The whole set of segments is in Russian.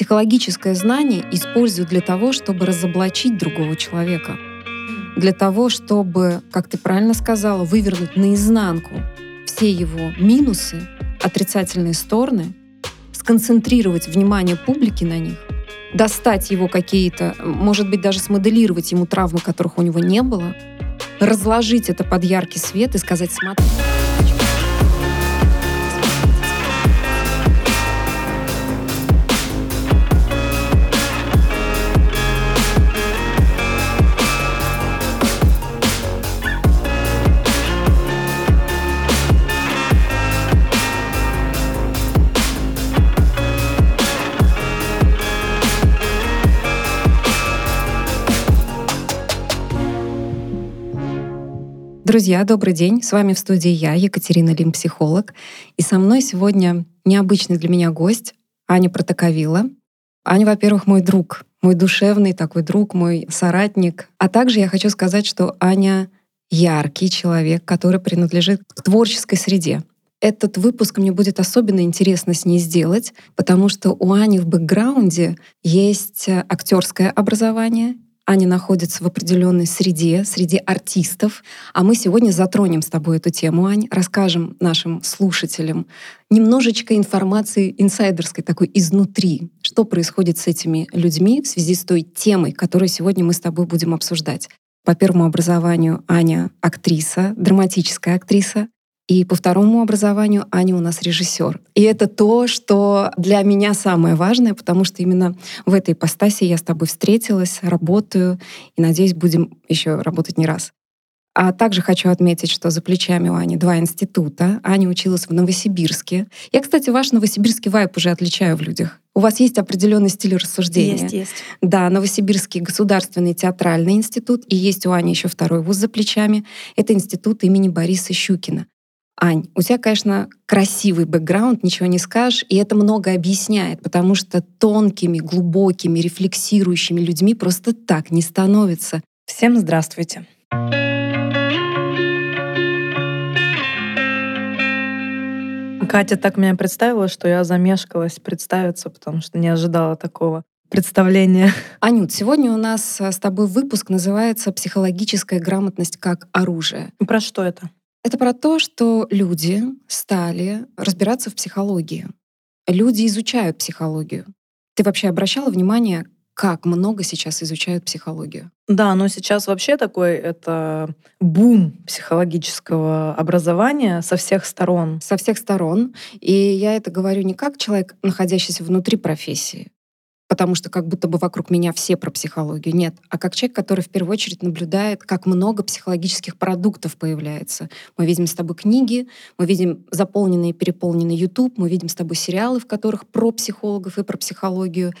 психологическое знание используют для того, чтобы разоблачить другого человека. Для того, чтобы, как ты правильно сказала, вывернуть наизнанку все его минусы, отрицательные стороны, сконцентрировать внимание публики на них, достать его какие-то, может быть, даже смоделировать ему травмы, которых у него не было, разложить это под яркий свет и сказать, смотри, Друзья, добрый день. С вами в студии я, Екатерина Лим, психолог. И со мной сегодня необычный для меня гость Аня Протоковила. Аня, во-первых, мой друг, мой душевный такой друг, мой соратник. А также я хочу сказать, что Аня яркий человек, который принадлежит к творческой среде. Этот выпуск мне будет особенно интересно с ней сделать, потому что у Ани в бэкграунде есть актерское образование, они находятся в определенной среде, среди артистов. А мы сегодня затронем с тобой эту тему, Ань, расскажем нашим слушателям немножечко информации инсайдерской такой изнутри, что происходит с этими людьми в связи с той темой, которую сегодня мы с тобой будем обсуждать. По первому образованию Аня актриса, драматическая актриса. И по второму образованию Аня у нас режиссер. И это то, что для меня самое важное, потому что именно в этой ипостаси я с тобой встретилась, работаю, и, надеюсь, будем еще работать не раз. А также хочу отметить, что за плечами у Ани два института. Аня училась в Новосибирске. Я, кстати, ваш новосибирский вайп уже отличаю в людях. У вас есть определенный стиль рассуждения. Есть, есть. Да, Новосибирский государственный театральный институт. И есть у Ани еще второй вуз за плечами. Это институт имени Бориса Щукина. Ань, у тебя, конечно, красивый бэкграунд, ничего не скажешь, и это много объясняет, потому что тонкими, глубокими, рефлексирующими людьми просто так не становится. Всем здравствуйте. Катя так меня представила, что я замешкалась представиться, потому что не ожидала такого представления. Анют, сегодня у нас с тобой выпуск называется «Психологическая грамотность как оружие». Про что это? Это про то, что люди стали разбираться в психологии. Люди изучают психологию. Ты вообще обращала внимание, как много сейчас изучают психологию? Да, но сейчас вообще такой это бум психологического образования со всех сторон. Со всех сторон. И я это говорю не как человек, находящийся внутри профессии, потому что как будто бы вокруг меня все про психологию. Нет, а как человек, который в первую очередь наблюдает, как много психологических продуктов появляется. Мы видим с тобой книги, мы видим заполненный и переполненный YouTube, мы видим с тобой сериалы, в которых про психологов и про психологию,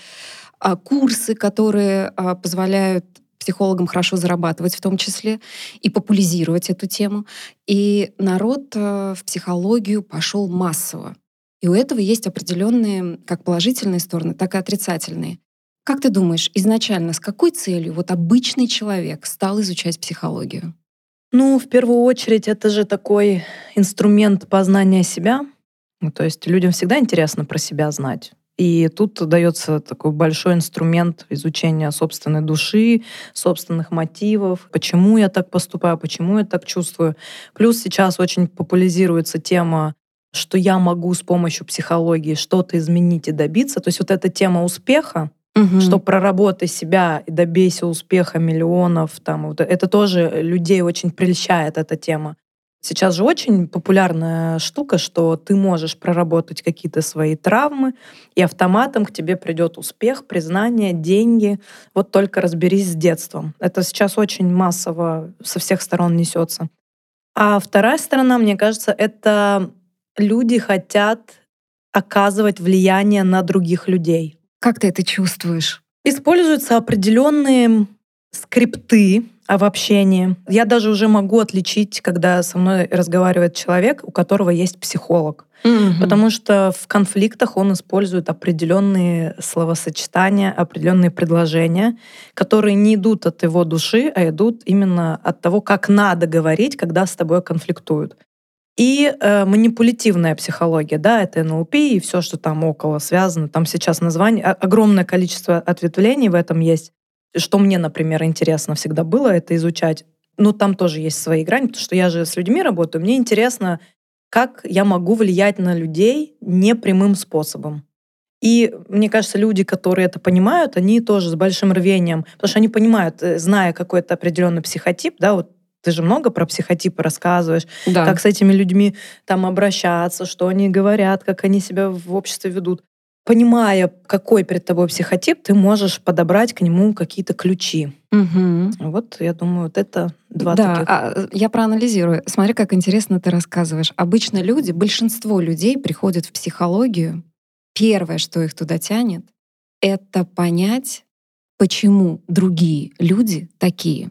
а, курсы, которые а, позволяют психологам хорошо зарабатывать в том числе и популяризировать эту тему. И народ а, в психологию пошел массово. И у этого есть определенные как положительные стороны, так и отрицательные. Как ты думаешь, изначально с какой целью вот обычный человек стал изучать психологию? Ну, в первую очередь, это же такой инструмент познания себя. Ну, то есть людям всегда интересно про себя знать. И тут дается такой большой инструмент изучения собственной души, собственных мотивов, почему я так поступаю, почему я так чувствую. Плюс сейчас очень популяризируется тема что я могу с помощью психологии что-то изменить и добиться. То есть вот эта тема успеха, угу. что проработай себя и добейся успеха миллионов, там, вот это тоже людей очень прельщает эта тема. Сейчас же очень популярная штука, что ты можешь проработать какие-то свои травмы, и автоматом к тебе придет успех, признание, деньги. Вот только разберись с детством. Это сейчас очень массово со всех сторон несется. А вторая сторона, мне кажется, это люди хотят оказывать влияние на других людей. Как ты это чувствуешь? Используются определенные скрипты в общении. Я даже уже могу отличить, когда со мной разговаривает человек, у которого есть психолог. Mm-hmm. Потому что в конфликтах он использует определенные словосочетания, определенные предложения, которые не идут от его души, а идут именно от того, как надо говорить, когда с тобой конфликтуют. И э, манипулятивная психология, да, это НЛП и все, что там около связано. Там сейчас название, огромное количество ответвлений в этом есть. Что мне, например, интересно всегда было, это изучать. Ну, там тоже есть свои грани, потому что я же с людьми работаю. Мне интересно, как я могу влиять на людей непрямым способом. И мне кажется, люди, которые это понимают, они тоже с большим рвением, потому что они понимают, э, зная какой-то определенный психотип, да, вот ты же много про психотипы рассказываешь, да. как с этими людьми там обращаться, что они говорят, как они себя в обществе ведут. Понимая, какой перед тобой психотип, ты можешь подобрать к нему какие-то ключи. Угу. Вот, я думаю, вот это два да, таких. А, я проанализирую. Смотри, как интересно ты рассказываешь. Обычно люди, большинство людей приходят в психологию. Первое, что их туда тянет, это понять, почему другие люди такие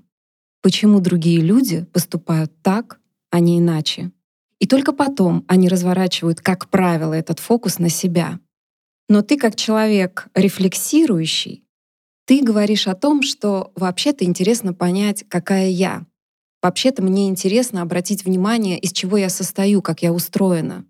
почему другие люди поступают так, а не иначе. И только потом они разворачивают, как правило, этот фокус на себя. Но ты как человек рефлексирующий, ты говоришь о том, что вообще-то интересно понять, какая я. Вообще-то мне интересно обратить внимание, из чего я состою, как я устроена,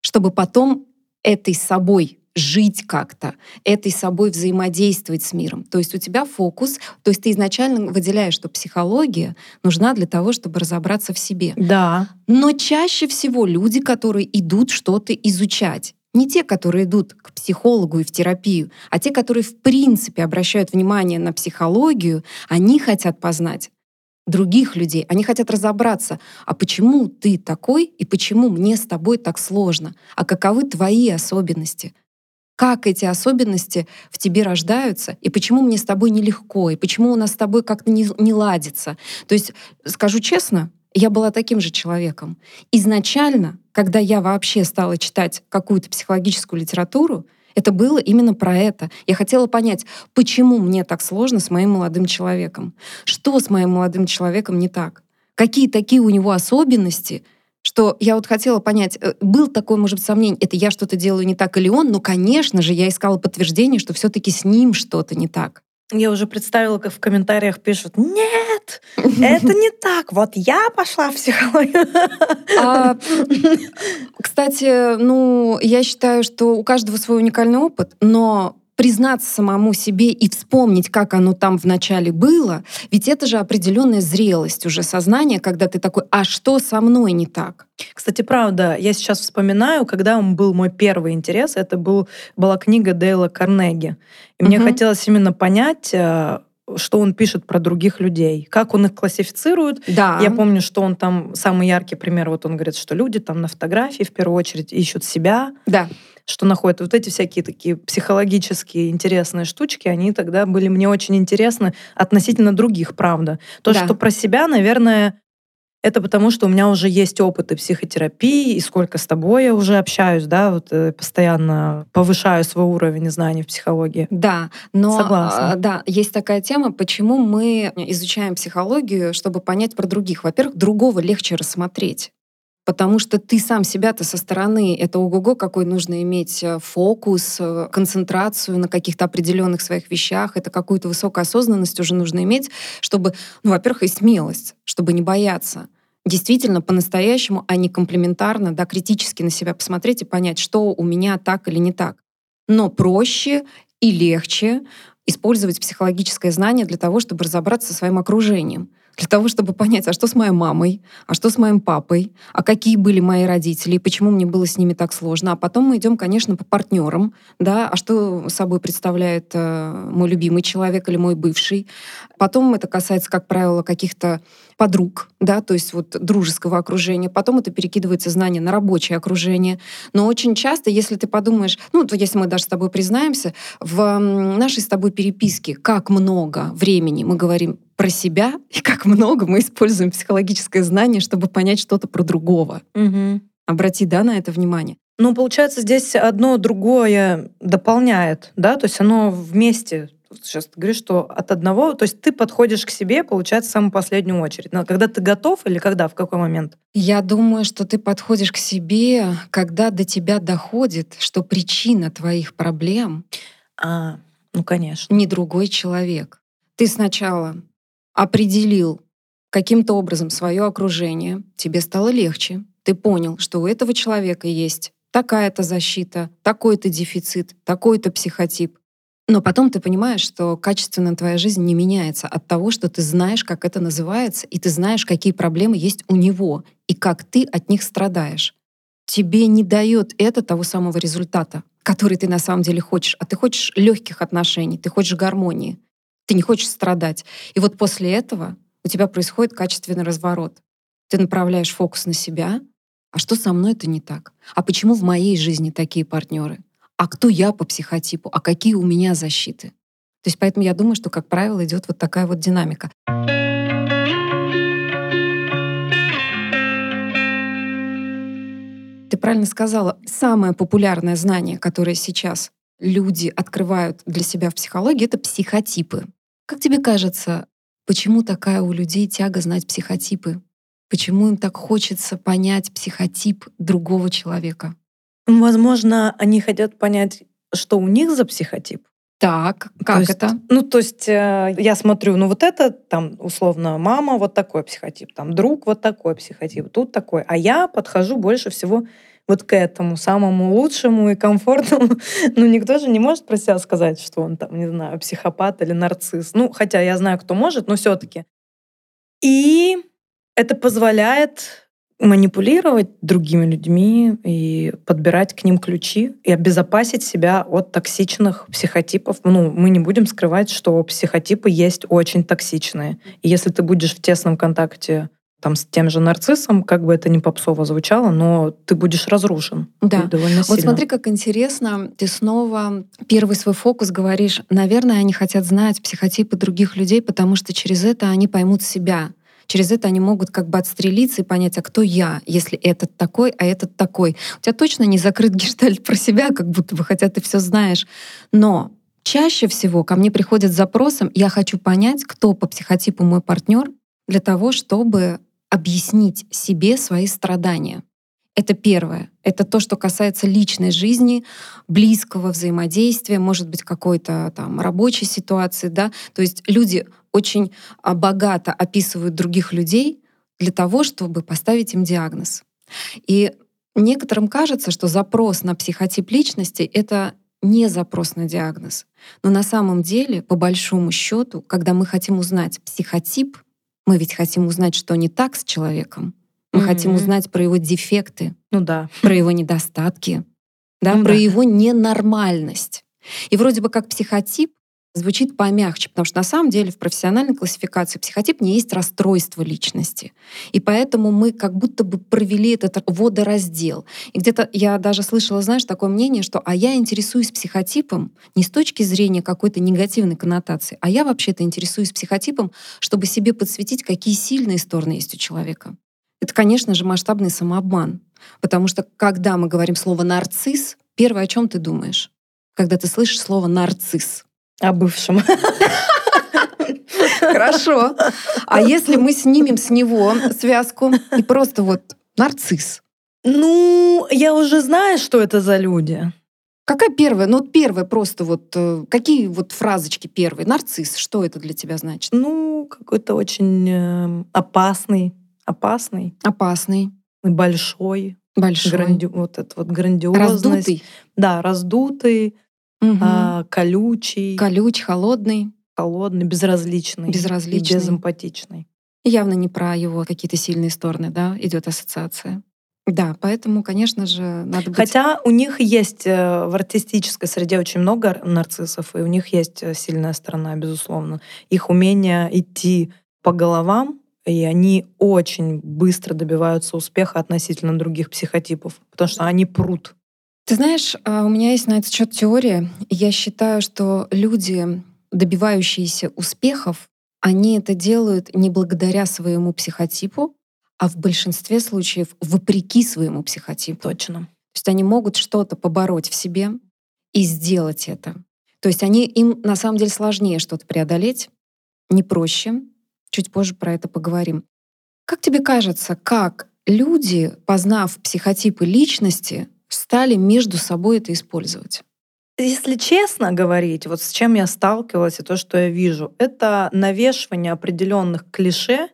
чтобы потом этой собой жить как-то, этой собой взаимодействовать с миром. То есть у тебя фокус, то есть ты изначально выделяешь, что психология нужна для того, чтобы разобраться в себе. Да. Но чаще всего люди, которые идут что-то изучать, не те, которые идут к психологу и в терапию, а те, которые в принципе обращают внимание на психологию, они хотят познать других людей. Они хотят разобраться, а почему ты такой и почему мне с тобой так сложно, а каковы твои особенности, как эти особенности в тебе рождаются, и почему мне с тобой нелегко, и почему у нас с тобой как-то не, не ладится. То есть, скажу честно, я была таким же человеком. Изначально, когда я вообще стала читать какую-то психологическую литературу, это было именно про это. Я хотела понять, почему мне так сложно с моим молодым человеком. Что с моим молодым человеком не так? Какие такие у него особенности — что я вот хотела понять, э, был такое, может быть, сомнение, это я что-то делаю не так или он, но, конечно же, я искала подтверждение, что все-таки с ним что-то не так. Я уже представила, как в комментариях пишут, нет, это не так, вот я пошла в психологию. А, кстати, ну, я считаю, что у каждого свой уникальный опыт, но признаться самому себе и вспомнить, как оно там вначале было, ведь это же определенная зрелость уже сознания, когда ты такой, а что со мной не так? Кстати, правда, я сейчас вспоминаю, когда он был мой первый интерес, это был, была книга Дейла Карнеги. И угу. мне хотелось именно понять, э, что он пишет про других людей, как он их классифицирует. Да. Я помню, что он там самый яркий пример, вот он говорит, что люди там на фотографии в первую очередь ищут себя. Да что находят. Вот эти всякие такие психологические интересные штучки, они тогда были мне очень интересны относительно других, правда. То, да. что про себя, наверное, это потому, что у меня уже есть опыт и психотерапии, и сколько с тобой я уже общаюсь, да, вот э, постоянно повышаю свой уровень знаний в психологии. Да, но Согласна. А, да, есть такая тема, почему мы изучаем психологию, чтобы понять про других. Во-первых, другого легче рассмотреть потому что ты сам себя-то со стороны, это ого-го, какой нужно иметь э, фокус, э, концентрацию на каких-то определенных своих вещах, это какую-то высокую осознанность уже нужно иметь, чтобы, ну, во-первых, и смелость, чтобы не бояться. Действительно по-настоящему, а не комплементарно, да, критически на себя посмотреть и понять, что у меня так или не так. Но проще и легче использовать психологическое знание для того, чтобы разобраться со своим окружением для того, чтобы понять, а что с моей мамой, а что с моим папой, а какие были мои родители, и почему мне было с ними так сложно. А потом мы идем, конечно, по партнерам, да, а что собой представляет э, мой любимый человек или мой бывший. Потом это касается, как правило, каких-то подруг, да, то есть вот дружеского окружения. Потом это перекидывается знание на рабочее окружение. Но очень часто, если ты подумаешь, ну, то если мы даже с тобой признаемся, в нашей с тобой переписке, как много времени мы говорим про себя и как много мы используем психологическое знание, чтобы понять что-то про другого. Угу. Обрати, да, на это внимание. Ну, получается, здесь одно другое дополняет, да, то есть оно вместе сейчас ты говоришь, что от одного, то есть ты подходишь к себе, получается, в самую последнюю очередь. Но когда ты готов или когда, в какой момент? Я думаю, что ты подходишь к себе, когда до тебя доходит, что причина твоих проблем а, ну, конечно. не другой человек. Ты сначала определил, каким-то образом свое окружение, тебе стало легче. Ты понял, что у этого человека есть такая-то защита, такой-то дефицит, такой-то психотип. Но потом ты понимаешь, что качественно твоя жизнь не меняется от того, что ты знаешь, как это называется, и ты знаешь, какие проблемы есть у него, и как ты от них страдаешь. Тебе не дает это того самого результата, который ты на самом деле хочешь. А ты хочешь легких отношений, ты хочешь гармонии, ты не хочешь страдать. И вот после этого у тебя происходит качественный разворот. Ты направляешь фокус на себя. А что со мной это не так? А почему в моей жизни такие партнеры? а кто я по психотипу, а какие у меня защиты. То есть поэтому я думаю, что, как правило, идет вот такая вот динамика. Ты правильно сказала, самое популярное знание, которое сейчас люди открывают для себя в психологии, это психотипы. Как тебе кажется, почему такая у людей тяга знать психотипы? Почему им так хочется понять психотип другого человека? Возможно, они хотят понять, что у них за психотип. Так, как есть, это? Ну, то есть э, я смотрю, ну вот это там условно мама вот такой психотип, там друг вот такой психотип, тут такой, а я подхожу больше всего вот к этому самому лучшему и комфортному. ну, никто же не может про себя сказать, что он там, не знаю, психопат или нарцисс. Ну, хотя я знаю, кто может, но все-таки. И это позволяет манипулировать другими людьми и подбирать к ним ключи и обезопасить себя от токсичных психотипов. Ну, мы не будем скрывать, что психотипы есть очень токсичные. И если ты будешь в тесном контакте там с тем же нарциссом, как бы это ни попсово звучало, но ты будешь разрушен. Да. Довольно вот смотри, как интересно, ты снова первый свой фокус говоришь, наверное, они хотят знать психотипы других людей, потому что через это они поймут себя. Через это они могут как бы отстрелиться и понять, а кто я, если этот такой, а этот такой. У тебя точно не закрыт гештальт про себя, как будто бы, хотя ты все знаешь. Но чаще всего ко мне приходят с запросом, я хочу понять, кто по психотипу мой партнер, для того, чтобы объяснить себе свои страдания. Это первое. Это то, что касается личной жизни, близкого взаимодействия, может быть, какой-то там рабочей ситуации, да. То есть люди очень а, богато описывают других людей для того, чтобы поставить им диагноз. И некоторым кажется, что запрос на психотип личности — это не запрос на диагноз. Но на самом деле, по большому счету, когда мы хотим узнать психотип, мы ведь хотим узнать, что не так с человеком. Мы mm-hmm. хотим узнать про его дефекты, ну да. про его недостатки, да, ну про да. его ненормальность. И вроде бы как психотип звучит помягче, потому что на самом деле в профессиональной классификации психотип не есть расстройство личности. И поэтому мы как будто бы провели этот водораздел. И где-то я даже слышала, знаешь, такое мнение, что а я интересуюсь психотипом не с точки зрения какой-то негативной коннотации, а я вообще-то интересуюсь психотипом, чтобы себе подсветить, какие сильные стороны есть у человека. Это, конечно же, масштабный самообман. Потому что когда мы говорим слово «нарцисс», первое, о чем ты думаешь? Когда ты слышишь слово «нарцисс», о бывшем. Хорошо. А если мы снимем с него связку и просто вот нарцисс? Ну, я уже знаю, что это за люди. Какая первая? Ну, первая просто вот... Э, какие вот фразочки первые? Нарцисс, что это для тебя значит? Ну, какой-то очень э, опасный. Опасный. Опасный. Большой. Большой. Гранди... Вот это вот грандиозность. Раздутый. Да, раздутый угу. а, колючий. Колючий, холодный. Холодный, безразличный. Безразличный. И безэмпатичный. Явно не про его какие-то сильные стороны, да, идет ассоциация. Да, поэтому, конечно же, надо быть... Хотя у них есть э, в артистической среде очень много нарциссов, и у них есть э, сильная сторона, безусловно. Их умение идти по головам, и они очень быстро добиваются успеха относительно других психотипов, потому что они прут ты знаешь, а, у меня есть на этот счет теория. Я считаю, что люди, добивающиеся успехов, они это делают не благодаря своему психотипу, а в большинстве случаев вопреки своему психотипу. Точно. То есть они могут что-то побороть в себе и сделать это. То есть они, им на самом деле сложнее что-то преодолеть, не проще. Чуть позже про это поговорим. Как тебе кажется, как люди, познав психотипы личности, стали между собой это использовать. Если честно говорить, вот с чем я сталкивалась и то, что я вижу, это навешивание определенных клише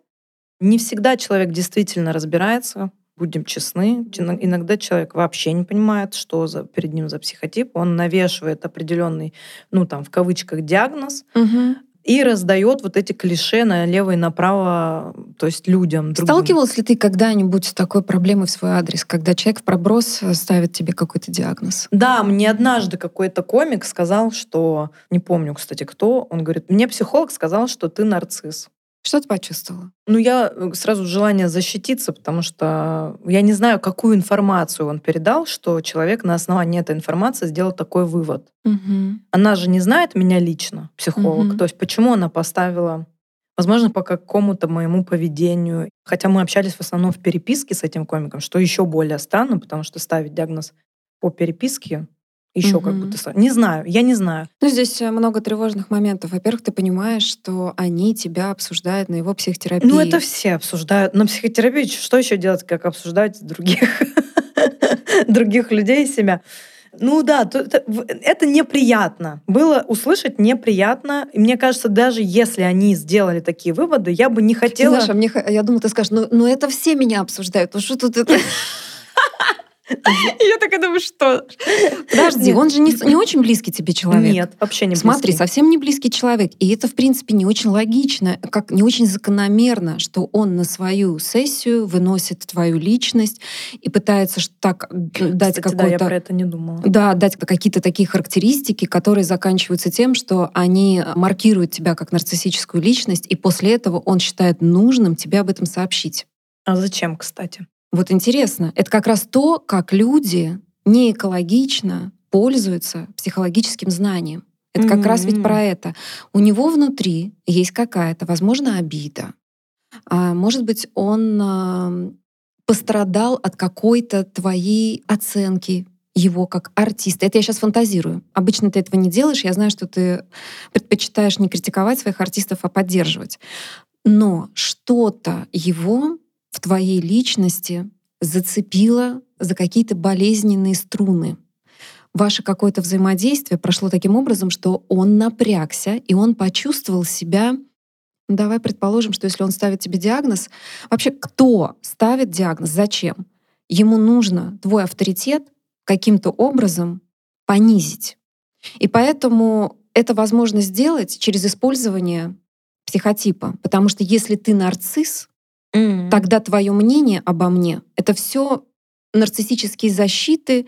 Не всегда человек действительно разбирается, будем честны. Иногда человек вообще не понимает, что за, перед ним за психотип. Он навешивает определенный, ну там в кавычках, диагноз, угу и раздает вот эти клише налево и направо, то есть людям. Другим. Сталкивался ли ты когда-нибудь с такой проблемой в свой адрес, когда человек в проброс ставит тебе какой-то диагноз? Да, мне однажды какой-то комик сказал, что, не помню, кстати, кто, он говорит, мне психолог сказал, что ты нарцисс. Что ты почувствовала? Ну, я э, сразу желание защититься, потому что я не знаю, какую информацию он передал, что человек на основании этой информации сделал такой вывод. Угу. Она же не знает меня лично, психолог. Угу. То есть почему она поставила, возможно, по какому-то моему поведению. Хотя мы общались в основном в переписке с этим комиком, что еще более странно, потому что ставить диагноз по переписке еще угу. как будто... Не знаю, я не знаю. Ну, здесь э, много тревожных моментов. Во-первых, ты понимаешь, что они тебя обсуждают на его психотерапии. Ну, это все обсуждают. На психотерапии что еще делать, как обсуждать других, других людей себя? Ну да, это неприятно. Было услышать неприятно. И мне кажется, даже если они сделали такие выводы, я бы не хотела... Ты знаешь, а мне, я думаю, ты скажешь, ну, ну это все меня обсуждают. Ну что тут это... Я такая думаю, что... Подожди, он же не, очень близкий тебе человек. Нет, вообще не близкий. Смотри, совсем не близкий человек. И это, в принципе, не очень логично, как не очень закономерно, что он на свою сессию выносит твою личность и пытается так дать какой-то... да, я про это не думала. Да, дать какие-то такие характеристики, которые заканчиваются тем, что они маркируют тебя как нарциссическую личность, и после этого он считает нужным тебе об этом сообщить. А зачем, кстати? Вот интересно, это как раз то, как люди не экологично пользуются психологическим знанием. Это как mm-hmm. раз ведь про это. У него внутри есть какая-то, возможно, обида. А, может быть, он а, пострадал от какой-то твоей оценки его как артиста. Это я сейчас фантазирую. Обычно ты этого не делаешь. Я знаю, что ты предпочитаешь не критиковать своих артистов, а поддерживать. Но что-то его в твоей личности зацепило за какие-то болезненные струны. Ваше какое-то взаимодействие прошло таким образом, что он напрягся, и он почувствовал себя ну, Давай предположим, что если он ставит тебе диагноз, вообще кто ставит диагноз, зачем? Ему нужно твой авторитет каким-то образом понизить. И поэтому это возможно сделать через использование психотипа. Потому что если ты нарцисс, Mm. Тогда твое мнение обо мне — это все нарциссические защиты,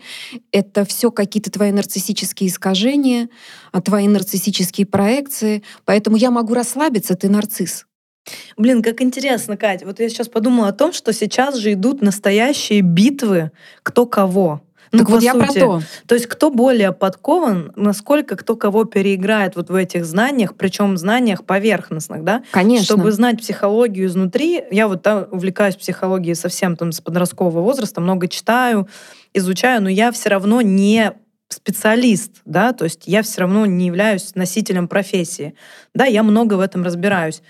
это все какие-то твои нарциссические искажения, а твои нарциссические проекции. Поэтому я могу расслабиться, ты нарцисс. Блин, как интересно, Катя. Вот я сейчас подумала о том, что сейчас же идут настоящие битвы кто кого. Ну, так вот я про то. То есть кто более подкован, насколько кто кого переиграет вот в этих знаниях, причем знаниях поверхностных, да? Конечно. Чтобы знать психологию изнутри. Я вот да, увлекаюсь психологией совсем там с подросткового возраста, много читаю, изучаю, но я все равно не специалист, да, то есть я все равно не являюсь носителем профессии. Да, я много в этом разбираюсь.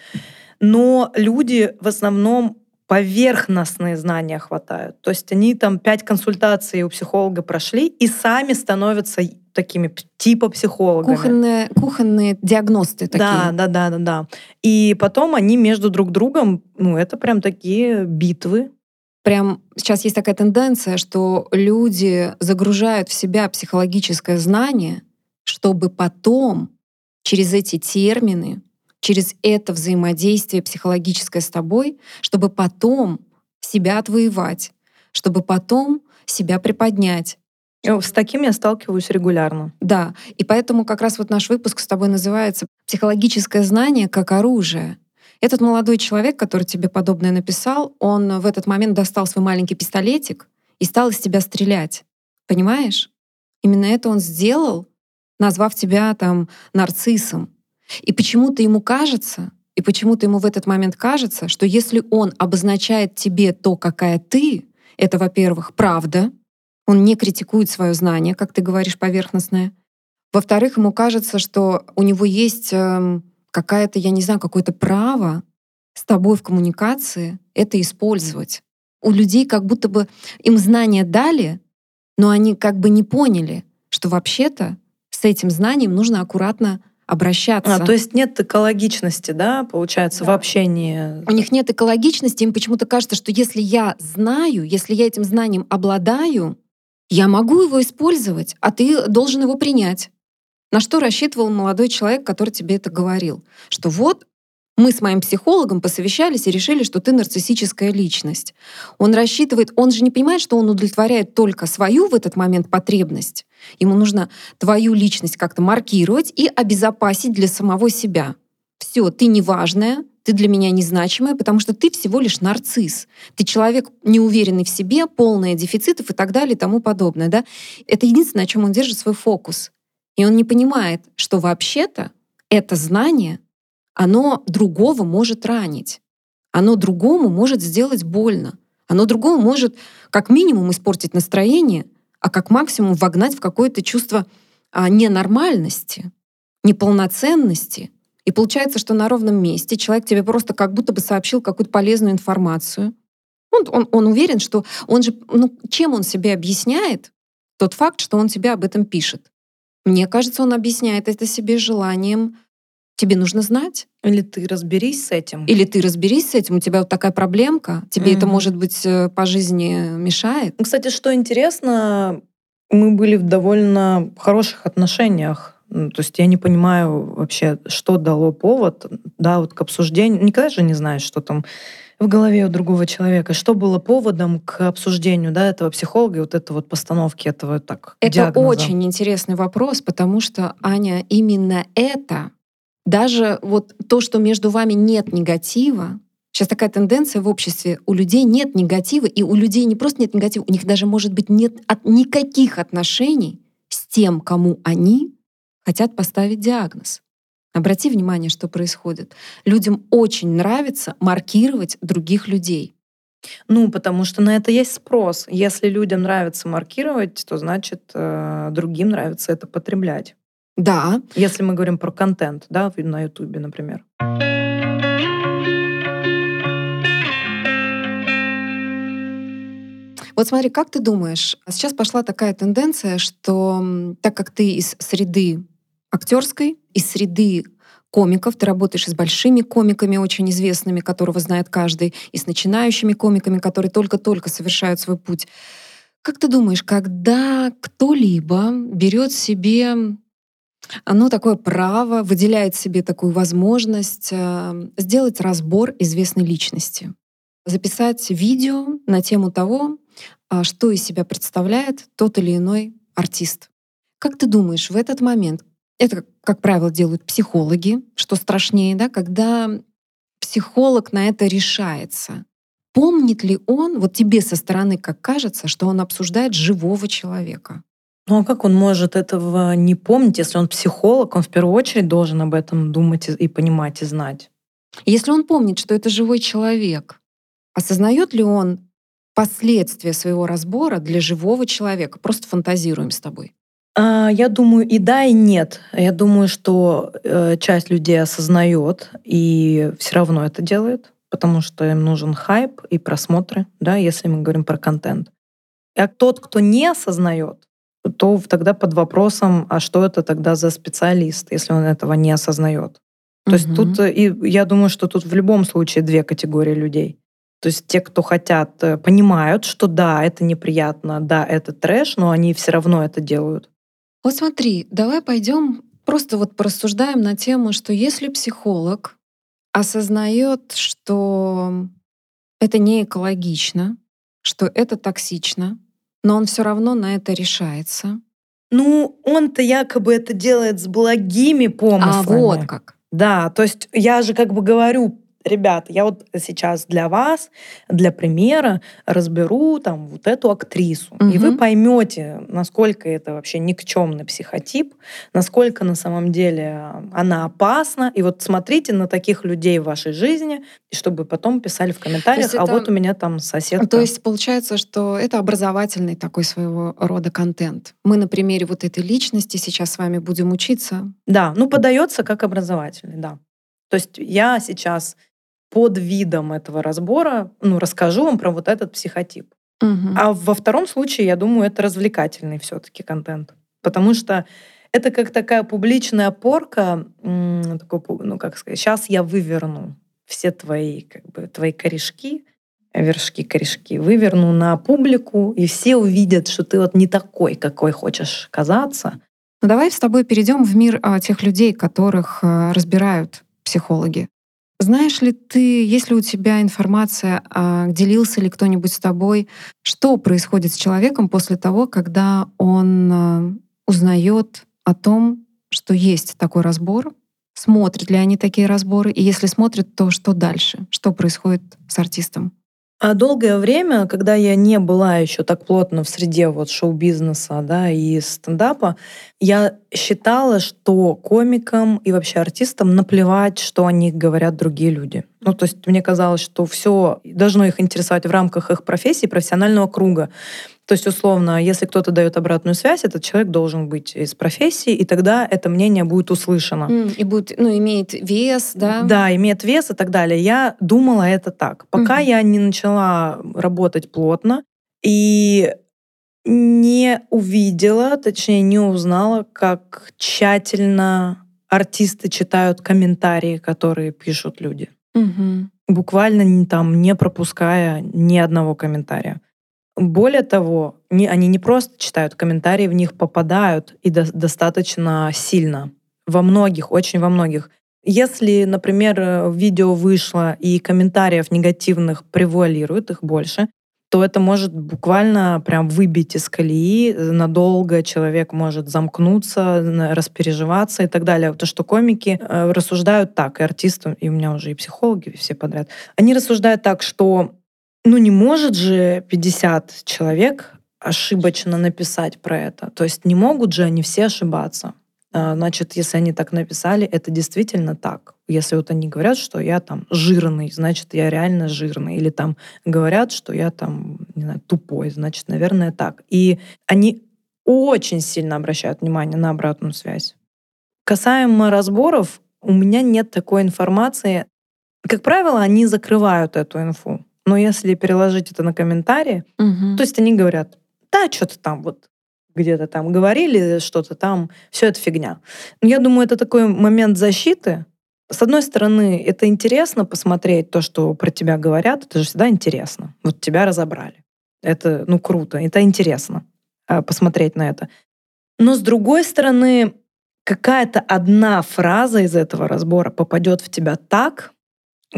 Но люди в основном поверхностные знания хватают. То есть они там пять консультаций у психолога прошли и сами становятся такими типа психологами. Кухонные, кухонные диагносты такие. Да, да, да, да, да. И потом они между друг другом, ну, это прям такие битвы. Прям сейчас есть такая тенденция, что люди загружают в себя психологическое знание, чтобы потом через эти термины через это взаимодействие психологическое с тобой, чтобы потом себя отвоевать, чтобы потом себя приподнять. С таким я сталкиваюсь регулярно. Да, и поэтому как раз вот наш выпуск с тобой называется «Психологическое знание как оружие». Этот молодой человек, который тебе подобное написал, он в этот момент достал свой маленький пистолетик и стал из тебя стрелять. Понимаешь? Именно это он сделал, назвав тебя там нарциссом. И почему-то ему кажется, и почему-то ему в этот момент кажется, что если он обозначает тебе то, какая ты, это, во-первых, правда, он не критикует свое знание, как ты говоришь, поверхностное. Во-вторых, ему кажется, что у него есть э, какая-то, я не знаю, какое-то право с тобой в коммуникации это использовать. У людей как будто бы им знания дали, но они как бы не поняли, что вообще-то с этим знанием нужно аккуратно обращаться. А, то есть нет экологичности, да, получается, да. в общении. У них нет экологичности, им почему-то кажется, что если я знаю, если я этим знанием обладаю, я могу его использовать, а ты должен его принять. На что рассчитывал молодой человек, который тебе это говорил? Что вот мы с моим психологом посовещались и решили, что ты нарциссическая личность. Он рассчитывает, он же не понимает, что он удовлетворяет только свою в этот момент потребность. Ему нужно твою личность как-то маркировать и обезопасить для самого себя. Все, ты неважная, ты для меня незначимая, потому что ты всего лишь нарцисс. Ты человек неуверенный в себе, полный дефицитов и так далее и тому подобное. Да? Это единственное, на чем он держит свой фокус. И он не понимает, что вообще-то это знание оно другого может ранить. Оно другому может сделать больно. Оно другому может как минимум испортить настроение, а как максимум вогнать в какое-то чувство а, ненормальности, неполноценности. И получается, что на ровном месте человек тебе просто как будто бы сообщил какую-то полезную информацию. Он, он, он уверен, что он же, ну, чем он себе объясняет тот факт, что он тебе об этом пишет. Мне кажется, он объясняет это себе желанием Тебе нужно знать. Или ты разберись с этим. Или ты разберись с этим, у тебя вот такая проблемка, тебе mm-hmm. это, может быть, э, по жизни мешает. Ну, кстати, что интересно, мы были в довольно хороших отношениях. Ну, то есть я не понимаю вообще, что дало повод да, вот к обсуждению. Никогда же не знаешь, что там в голове у другого человека. Что было поводом к обсуждению да, этого психолога и вот этой вот постановки этого так Это диагноза? очень интересный вопрос, потому что, Аня, именно это даже вот то, что между вами нет негатива, Сейчас такая тенденция в обществе. У людей нет негатива, и у людей не просто нет негатива, у них даже, может быть, нет от никаких отношений с тем, кому они хотят поставить диагноз. Обрати внимание, что происходит. Людям очень нравится маркировать других людей. Ну, потому что на это есть спрос. Если людям нравится маркировать, то значит э, другим нравится это потреблять. Да. Если мы говорим про контент, да, на Ютубе, например. Вот смотри, как ты думаешь, сейчас пошла такая тенденция, что так как ты из среды актерской, из среды комиков, ты работаешь с большими комиками, очень известными, которого знает каждый, и с начинающими комиками, которые только-только совершают свой путь. Как ты думаешь, когда кто-либо берет себе оно такое право, выделяет себе такую возможность э, сделать разбор известной личности, записать видео на тему того, а, что из себя представляет тот или иной артист. Как ты думаешь, в этот момент, это, как правило, делают психологи, что страшнее, да, когда психолог на это решается, помнит ли он, вот тебе со стороны как кажется, что он обсуждает живого человека? Ну а как он может этого не помнить, если он психолог, он в первую очередь должен об этом думать и понимать и знать. Если он помнит, что это живой человек, осознает ли он последствия своего разбора для живого человека? Просто фантазируем с тобой. А, я думаю, и да, и нет. Я думаю, что э, часть людей осознает и все равно это делает, потому что им нужен хайп и просмотры, да, если мы говорим про контент. А тот, кто не осознает, то тогда под вопросом, а что это тогда за специалист, если он этого не осознает. То угу. есть тут, э, и я думаю, что тут в любом случае две категории людей. То есть те, кто хотят, э, понимают, что да, это неприятно, да, это трэш, но они все равно это делают. Вот смотри, давай пойдем просто вот порассуждаем на тему, что если психолог осознает, что это не экологично, что это токсично, но он все равно на это решается. Ну, он-то якобы это делает с благими помыслами. А вот как. Да, то есть я же как бы говорю ребята, я вот сейчас для вас, для примера, разберу там вот эту актрису. Угу. И вы поймете, насколько это вообще никчемный психотип, насколько на самом деле она опасна. И вот смотрите на таких людей в вашей жизни, чтобы потом писали в комментариях, а это... вот у меня там соседка. То есть получается, что это образовательный такой своего рода контент. Мы на примере вот этой личности сейчас с вами будем учиться. Да, ну подается как образовательный, да. То есть я сейчас под видом этого разбора ну, расскажу вам про вот этот психотип. Угу. А во втором случае, я думаю, это развлекательный все-таки контент. Потому что Это как такая публичная порка, такой, ну как сказать, сейчас я выверну все твои, как бы, твои корешки, вершки, корешки, выверну на публику, и все увидят, что ты вот не такой, какой хочешь казаться. Ну давай с тобой перейдем в мир а, тех людей, которых а, разбирают психологи. Знаешь ли ты, есть ли у тебя информация, а, делился ли кто-нибудь с тобой, что происходит с человеком после того, когда он а, узнает о том, что есть такой разбор, смотрят ли они такие разборы, и если смотрят, то что дальше, что происходит с артистом? А долгое время, когда я не была еще так плотно в среде вот шоу-бизнеса да, и стендапа, я считала, что комикам и вообще артистам наплевать, что о них говорят другие люди. Ну, то есть мне казалось, что все должно их интересовать в рамках их профессии, профессионального круга. То есть, условно, если кто-то дает обратную связь, этот человек должен быть из профессии, и тогда это мнение будет услышано. И будет, ну, имеет вес, да? Да, имеет вес и так далее. Я думала это так. Пока mm я не начала работать плотно и не увидела, точнее, не узнала, как тщательно артисты читают комментарии, которые пишут люди. Угу. Буквально там не пропуская ни одного комментария. Более того, не, они не просто читают комментарии, в них попадают и до, достаточно сильно. Во многих, очень во многих. Если, например, видео вышло и комментариев негативных превуалирует, их больше, то это может буквально прям выбить из колеи, надолго человек может замкнуться, распереживаться и так далее. То, что комики э, рассуждают так, и артисты, и у меня уже и психологи, и все подряд, они рассуждают так, что ну не может же 50 человек ошибочно написать про это. То есть не могут же они все ошибаться. А, значит, если они так написали, это действительно так. Если вот они говорят, что я там жирный, значит, я реально жирный. Или там говорят, что я там, не знаю, тупой, значит, наверное, так. И они очень сильно обращают внимание на обратную связь. Касаемо разборов, у меня нет такой информации. Как правило, они закрывают эту инфу. Но если переложить это на комментарии, угу. то есть они говорят, да, что-то там вот где-то там говорили, что-то там, все это фигня. Но я думаю, это такой момент защиты. С одной стороны, это интересно посмотреть то, что про тебя говорят, это же всегда интересно. Вот тебя разобрали. Это, ну, круто, это интересно а, посмотреть на это. Но с другой стороны, какая-то одна фраза из этого разбора попадет в тебя так,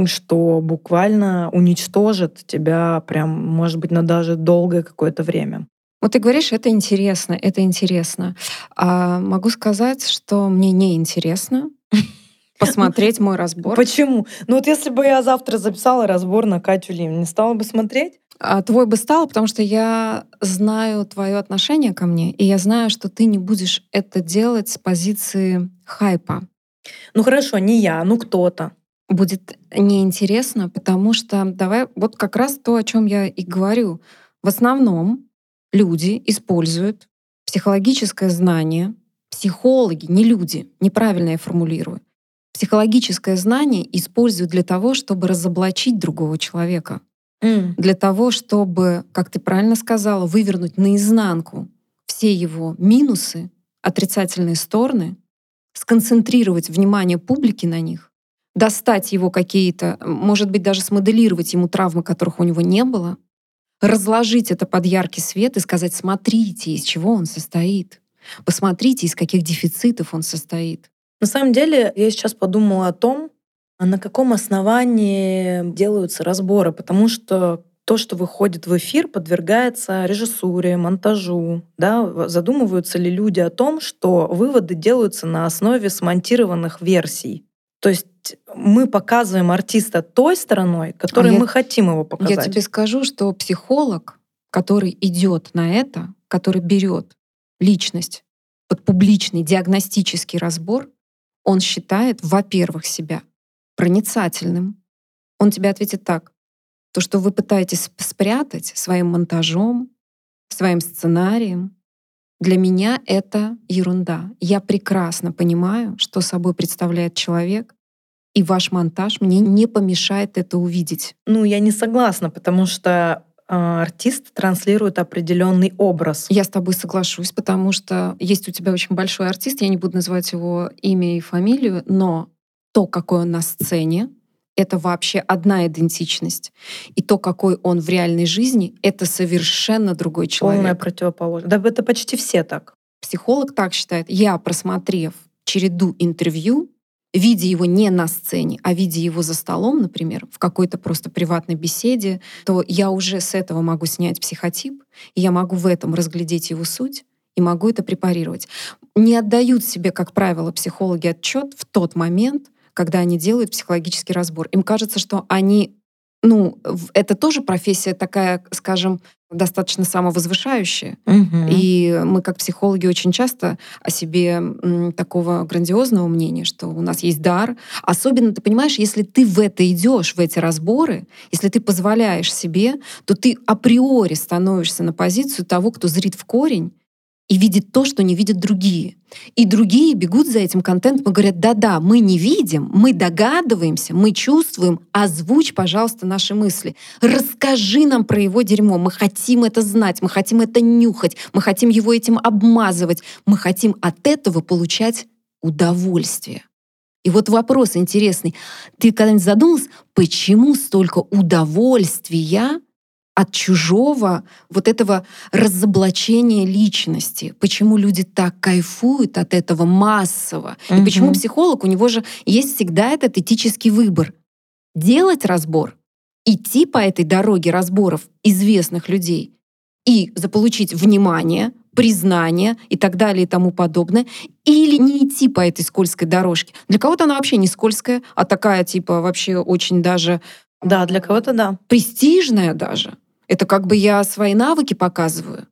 что буквально уничтожит тебя прям, может быть, на даже долгое какое-то время. Вот ты говоришь, это интересно, это интересно. А могу сказать, что мне не интересно посмотреть мой разбор. Почему? Ну вот если бы я завтра записала разбор на Катю Лим, не стала бы смотреть? А твой бы стал, потому что я знаю твое отношение ко мне, и я знаю, что ты не будешь это делать с позиции хайпа. Ну хорошо, не я, ну кто-то будет неинтересно, потому что давай вот как раз то, о чем я и говорю. В основном люди используют психологическое знание, психологи, не люди, неправильно я формулирую, психологическое знание используют для того, чтобы разоблачить другого человека, mm. для того, чтобы, как ты правильно сказала, вывернуть наизнанку все его минусы, отрицательные стороны, сконцентрировать внимание публики на них достать его какие-то, может быть, даже смоделировать ему травмы, которых у него не было, разложить это под яркий свет и сказать, смотрите, из чего он состоит. Посмотрите, из каких дефицитов он состоит. На самом деле, я сейчас подумала о том, а на каком основании делаются разборы, потому что то, что выходит в эфир, подвергается режиссуре, монтажу. Да? Задумываются ли люди о том, что выводы делаются на основе смонтированных версий. То есть мы показываем артиста той стороной, которой а мы я, хотим его показать. Я тебе скажу, что психолог, который идет на это, который берет личность под публичный диагностический разбор, он считает, во-первых, себя проницательным. Он тебе ответит так. То, что вы пытаетесь спрятать своим монтажом, своим сценарием, для меня это ерунда. Я прекрасно понимаю, что собой представляет человек, и ваш монтаж мне не помешает это увидеть. Ну, я не согласна, потому что а, артист транслирует определенный образ. Я с тобой соглашусь, потому что есть у тебя очень большой артист, я не буду называть его имя и фамилию, но то, какой он на сцене, это вообще одна идентичность. И то, какой он в реальной жизни, это совершенно другой человек. Полная противоположность. Да это почти все так. Психолог так считает. Я, просмотрев череду интервью, видя его не на сцене, а видя его за столом, например, в какой-то просто приватной беседе, то я уже с этого могу снять психотип, и я могу в этом разглядеть его суть, и могу это препарировать. Не отдают себе, как правило, психологи отчет в тот момент, когда они делают психологический разбор. Им кажется, что они ну, это тоже профессия такая, скажем, достаточно самовозвышающая. Угу. И мы, как психологи, очень часто о себе такого грандиозного мнения, что у нас есть дар. Особенно, ты понимаешь, если ты в это идешь, в эти разборы, если ты позволяешь себе, то ты априори становишься на позицию того, кто зрит в корень и видит то, что не видят другие. И другие бегут за этим контентом и говорят, да-да, мы не видим, мы догадываемся, мы чувствуем, озвучь, пожалуйста, наши мысли. Расскажи нам про его дерьмо, мы хотим это знать, мы хотим это нюхать, мы хотим его этим обмазывать, мы хотим от этого получать удовольствие. И вот вопрос интересный. Ты когда-нибудь задумался, почему столько удовольствия от чужого вот этого разоблачения личности. Почему люди так кайфуют от этого массово? Угу. И почему психолог, у него же есть всегда этот этический выбор. Делать разбор, идти по этой дороге разборов известных людей и заполучить внимание, признание и так далее и тому подобное, или не идти по этой скользкой дорожке. Для кого-то она вообще не скользкая, а такая типа вообще очень даже... Да, для кого-то да. Престижная даже. Это как бы я свои навыки показываю.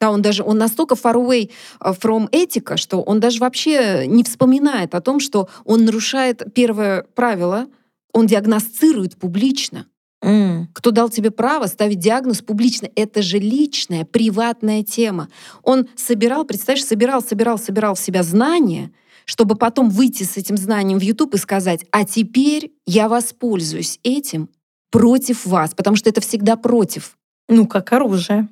Да, он даже, он настолько far away э, from этика, что он даже вообще не вспоминает о том, что он нарушает первое правило, он диагностирует публично. Mm. Кто дал тебе право ставить диагноз публично? Это же личная, приватная тема. Он собирал, представляешь, собирал, собирал, собирал в себя знания, чтобы потом выйти с этим знанием в YouTube и сказать, а теперь я воспользуюсь этим против вас, потому что это всегда против. Ну, как оружие.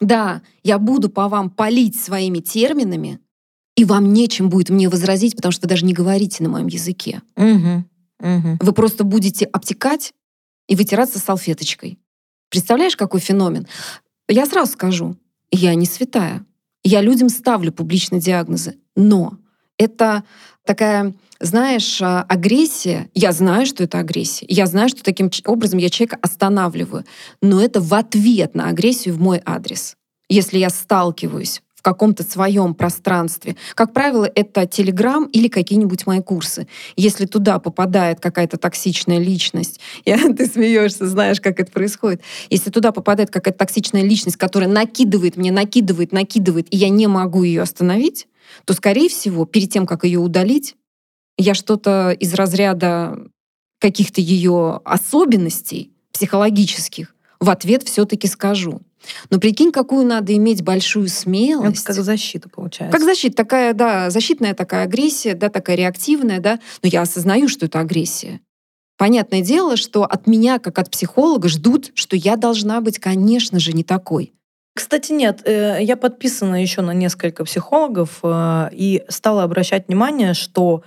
Да, я буду по вам палить своими терминами, и вам нечем будет мне возразить, потому что вы даже не говорите на моем языке. Угу, угу. Вы просто будете обтекать и вытираться салфеточкой. Представляешь, какой феномен? Я сразу скажу, я не святая. Я людям ставлю публичные диагнозы, но это такая знаешь, а, агрессия, я знаю, что это агрессия, я знаю, что таким образом я человека останавливаю, но это в ответ на агрессию в мой адрес. Если я сталкиваюсь в каком-то своем пространстве. Как правило, это Телеграм или какие-нибудь мои курсы. Если туда попадает какая-то токсичная личность, я, ты смеешься, знаешь, как это происходит. Если туда попадает какая-то токсичная личность, которая накидывает мне, накидывает, накидывает, и я не могу ее остановить, то, скорее всего, перед тем, как ее удалить, я что-то из разряда каких-то ее особенностей психологических в ответ все-таки скажу. Но прикинь, какую надо иметь большую смелость. Это как защита получается. Как защита, такая, да, защитная такая агрессия, да, такая реактивная, да. Но я осознаю, что это агрессия. Понятное дело, что от меня, как от психолога, ждут, что я должна быть, конечно же, не такой. Кстати, нет, э, я подписана еще на несколько психологов э, и стала обращать внимание, что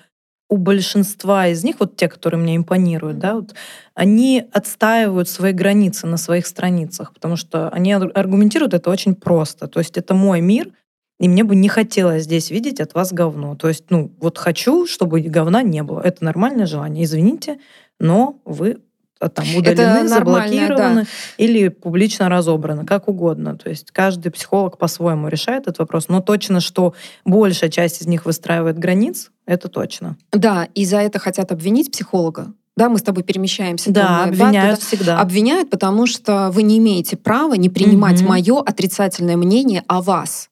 у большинства из них, вот те, которые мне импонируют, да, вот, они отстаивают свои границы на своих страницах, потому что они аргументируют это очень просто. То есть это мой мир, и мне бы не хотелось здесь видеть от вас говно. То есть, ну, вот хочу, чтобы говна не было. Это нормальное желание. Извините, но вы там удалены, заблокированы да. или публично разобраны, как угодно. То есть каждый психолог по-своему решает этот вопрос. Но точно, что большая часть из них выстраивает границ, это точно. Да, и за это хотят обвинить психолога. Да, мы с тобой перемещаемся. Да, думаю, обвиняют да, всегда. Обвиняют, потому что вы не имеете права не принимать угу. мое отрицательное мнение о вас.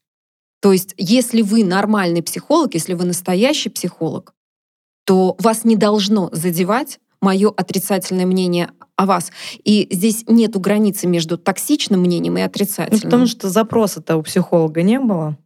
То есть, если вы нормальный психолог, если вы настоящий психолог, то вас не должно задевать мое отрицательное мнение о вас. И здесь нету границы между токсичным мнением и отрицательным. Ну, потому что запроса-то у психолога не было.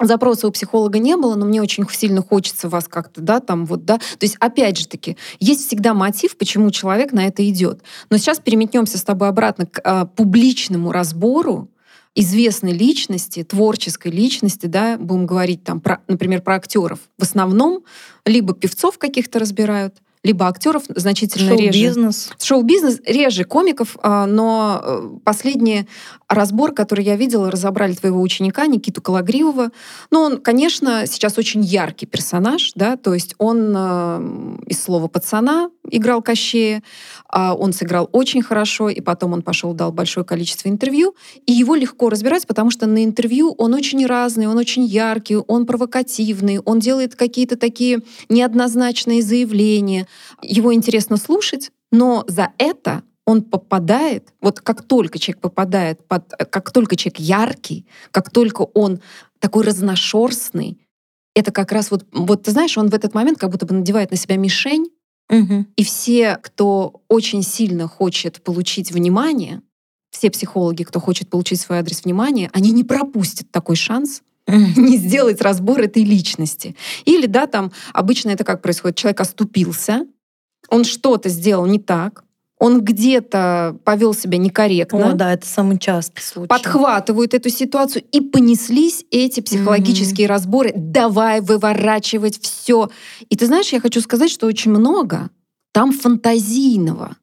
запроса у психолога не было, но мне очень сильно хочется вас как-то, да, там вот, да. То есть, опять же таки, есть всегда мотив, почему человек на это идет. Но сейчас переметнемся с тобой обратно к а, публичному разбору известной личности, творческой личности, да, будем говорить там, про, например, про актеров. В основном либо певцов каких-то разбирают, либо актеров значительно Шоу реже. Шоу-бизнес. Шоу-бизнес реже комиков, а, но э, последний разбор, который я видела, разобрали твоего ученика Никиту Калагривова. Ну, он, конечно, сейчас очень яркий персонаж, да, то есть он э, из слова пацана играл Кощея, а он сыграл очень хорошо, и потом он пошел, дал большое количество интервью, и его легко разбирать, потому что на интервью он очень разный, он очень яркий, он провокативный, он делает какие-то такие неоднозначные заявления, его интересно слушать, но за это он попадает, вот как только человек попадает, под, как только человек яркий, как только он такой разношерстный, это как раз вот, вот ты знаешь, он в этот момент как будто бы надевает на себя мишень, угу. и все, кто очень сильно хочет получить внимание, все психологи, кто хочет получить свой адрес внимания, они не пропустят такой шанс, не сделать разбор этой личности. Или, да, там обычно это как происходит? Человек оступился, он что-то сделал не так, он где-то повел себя некорректно. О, да, это самый частый случай. Подхватывают эту ситуацию и понеслись эти психологические mm-hmm. разборы. Давай выворачивать все. И ты знаешь, я хочу сказать, что очень много там фантазийного.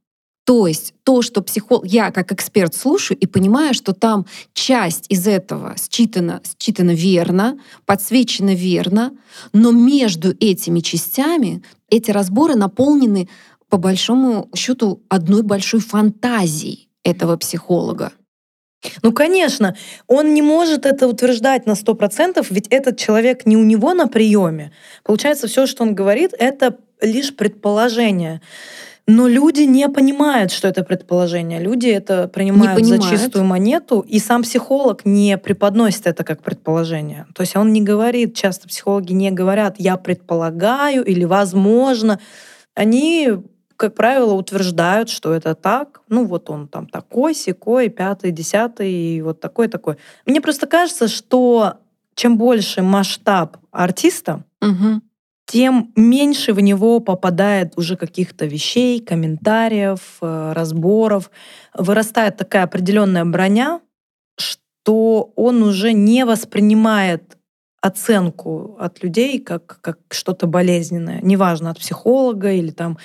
То есть то, что психолог, я как эксперт слушаю и понимаю, что там часть из этого считана, считана верно, подсвечена верно, но между этими частями эти разборы наполнены по большому счету одной большой фантазией этого психолога. Ну, конечно, он не может это утверждать на сто процентов, ведь этот человек не у него на приеме. Получается, все, что он говорит, это лишь предположение. Но люди не понимают, что это предположение. Люди это принимают за чистую монету, и сам психолог не преподносит это как предположение. То есть он не говорит, часто психологи не говорят «я предполагаю» или «возможно». Они как правило, утверждают, что это так. Ну, вот он там такой, секой, пятый, десятый, и вот такой, такой. Мне просто кажется, что чем больше масштаб артиста, угу тем меньше в него попадает уже каких-то вещей, комментариев, э, разборов. Вырастает такая определенная броня, что он уже не воспринимает оценку от людей как, как что-то болезненное. Неважно, от психолога или там...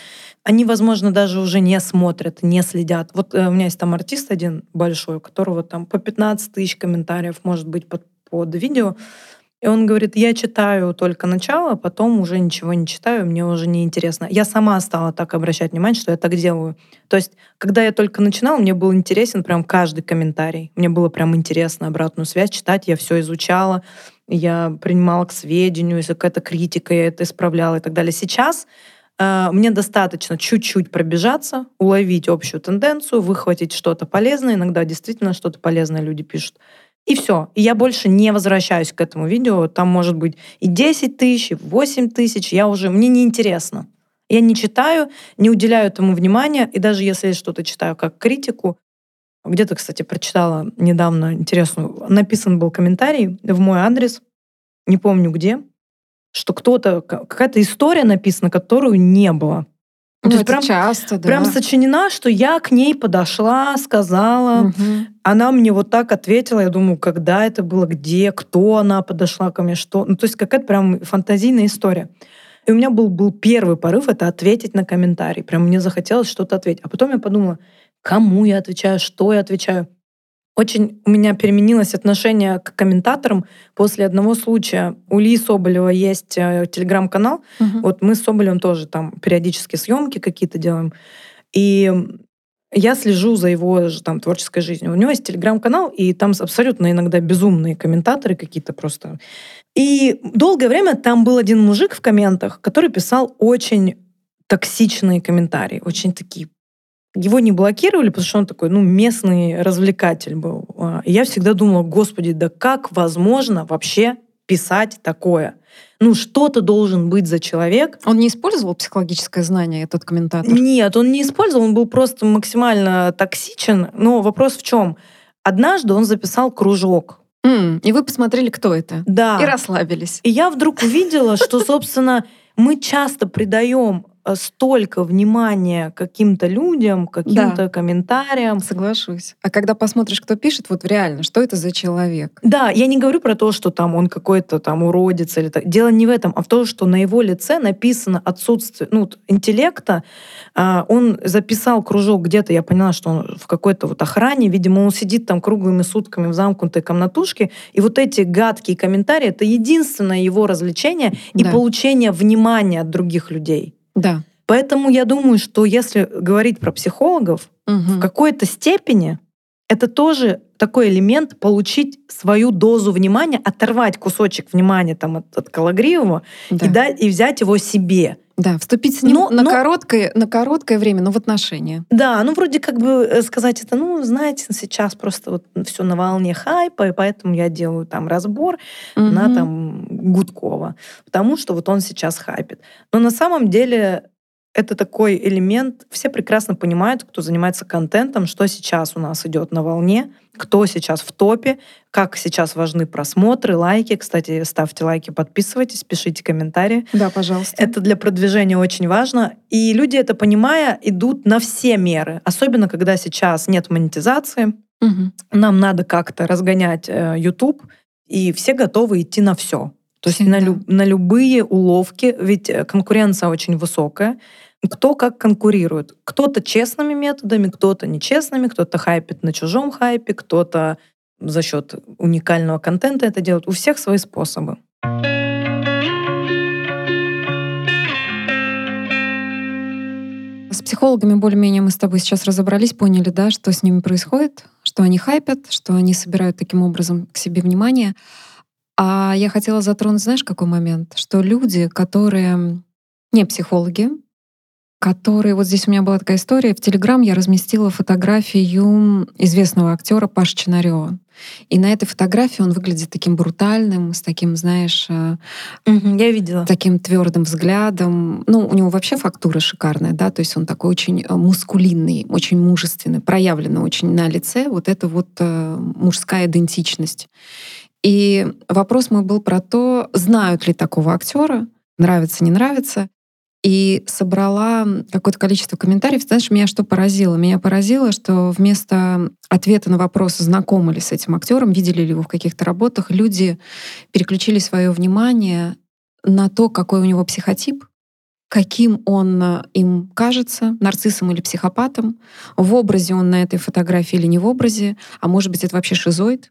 Они, возможно, даже уже не смотрят, не следят. Вот э, у меня есть там артист один большой, у которого там по 15 тысяч комментариев может быть под, под видео. И он говорит, я читаю только начало, потом уже ничего не читаю, мне уже не интересно. Я сама стала так обращать внимание, что я так делаю. То есть, когда я только начинала, мне был интересен прям каждый комментарий. Мне было прям интересно обратную связь читать, я все изучала, я принимала к сведению, если какая-то критика, я это исправляла и так далее. Сейчас э, мне достаточно чуть-чуть пробежаться, уловить общую тенденцию, выхватить что-то полезное. Иногда действительно что-то полезное люди пишут. И все. И я больше не возвращаюсь к этому видео. Там может быть и 10 тысяч, и 8 тысяч. Я уже... Мне неинтересно. Я не читаю, не уделяю этому внимания. И даже если я что-то читаю как критику, где-то, кстати, прочитала недавно интересную, написан был комментарий в мой адрес, не помню где, что кто-то, какая-то история написана, которую не было. Ну, То есть прям, часто, да. Прям сочинена, что я к ней подошла, сказала, угу. она мне вот так ответила. Я думаю, когда это было, где, кто она подошла ко мне, что. Ну, то есть какая-то прям фантазийная история. И у меня был, был первый порыв это ответить на комментарий. Прям мне захотелось что-то ответить. А потом я подумала, кому я отвечаю, что я отвечаю. Очень у меня переменилось отношение к комментаторам после одного случая. У Ли Соболева есть э, телеграм-канал. Угу. Вот мы с Соболевым тоже там периодически съемки какие-то делаем. И я слежу за его там, творческой жизнью. У него есть телеграм-канал, и там абсолютно иногда безумные комментаторы какие-то просто. И долгое время там был один мужик в комментах, который писал очень токсичные комментарии, очень такие его не блокировали, потому что он такой, ну, местный развлекатель был. А, и я всегда думала, господи, да как возможно вообще писать такое? Ну, что-то должен быть за человек. Он не использовал психологическое знание, этот комментатор? Нет, он не использовал, он был просто максимально токсичен. Но вопрос в чем? Однажды он записал кружок М, И вы посмотрели, кто это. Да. И расслабились. И я вдруг увидела, что, собственно, мы часто придаем столько внимания каким-то людям, каким-то комментариям. Соглашусь. А когда посмотришь, кто пишет, вот реально, что это за человек? Да, я не говорю про то, что там он какой-то там уродец или так. Дело не в этом, а в том, что на его лице написано отсутствие ну, интеллекта. А, Он записал кружок где-то, я поняла, что он в какой-то вот охране. Видимо, он сидит там круглыми сутками в замкнутой комнатушке. И вот эти гадкие комментарии — это единственное его развлечение и Да. получение внимания от других людей. Да. Поэтому я думаю, что если говорить про психологов, в Мгм. какой-то степени это тоже такой элемент получить свою дозу внимания, оторвать кусочек внимания там, от, от Калагриева Да. и, дать, и взять его себе. Да, вступить с ним Но- на, но- Короткое, на короткое время, но в отношения. Да, ну вроде как бы э, сказать это, ну, знаете, сейчас просто вот все на волне хайпа, и поэтому я делаю там разбор на Мгм. там Гудкова, потому что вот он сейчас хайпит. Но на самом деле это такой элемент, все прекрасно понимают, кто занимается контентом, что сейчас у нас идет на волне, кто сейчас в топе, как сейчас важны просмотры, лайки. Кстати, ставьте лайки, подписывайтесь, пишите комментарии. Да, пожалуйста. Это для продвижения очень важно. И люди это понимая, идут на все меры. Особенно, когда сейчас нет монетизации, Мгм. нам надо как-то разгонять э, YouTube, и все готовы идти на все. То есть на, Всегда. лю- на любые уловки, ведь э, конкуренция очень высокая. Кто как конкурирует. Кто-то честными методами, кто-то нечестными, кто-то хайпит на чужом хайпе, кто-то за счет уникального контента это делает. У всех свои способы. С психологами более-менее мы с тобой сейчас разобрались, поняли, да, что с ними происходит, что они хайпят, что они собирают таким образом к себе внимание. А я хотела затронуть, знаешь, какой момент? Что люди, которые не психологи, которые... Вот здесь у меня была такая история. В Телеграм я разместила фотографию известного актера Паши Чинарева. И на этой фотографии он выглядит таким брутальным, с таким, знаешь, э, Я видела. таким твердым взглядом. Ну, у него вообще фактура шикарная, да, то есть он такой очень э, мускулинный, очень мужественный, проявлено очень на лице вот эта вот э, мужская идентичность. И вопрос мой был про то, знают ли такого актера, нравится, не нравится. И собрала какое-то количество комментариев. Знаешь, меня что поразило? Меня поразило, что вместо ответа на вопрос, знакомы ли с этим актером, видели ли его в каких-то работах, люди переключили свое внимание на то, какой у него психотип, каким он э, им кажется, нарциссом или психопатом, в образе он на этой фотографии или не в образе, а может быть, это вообще шизоид,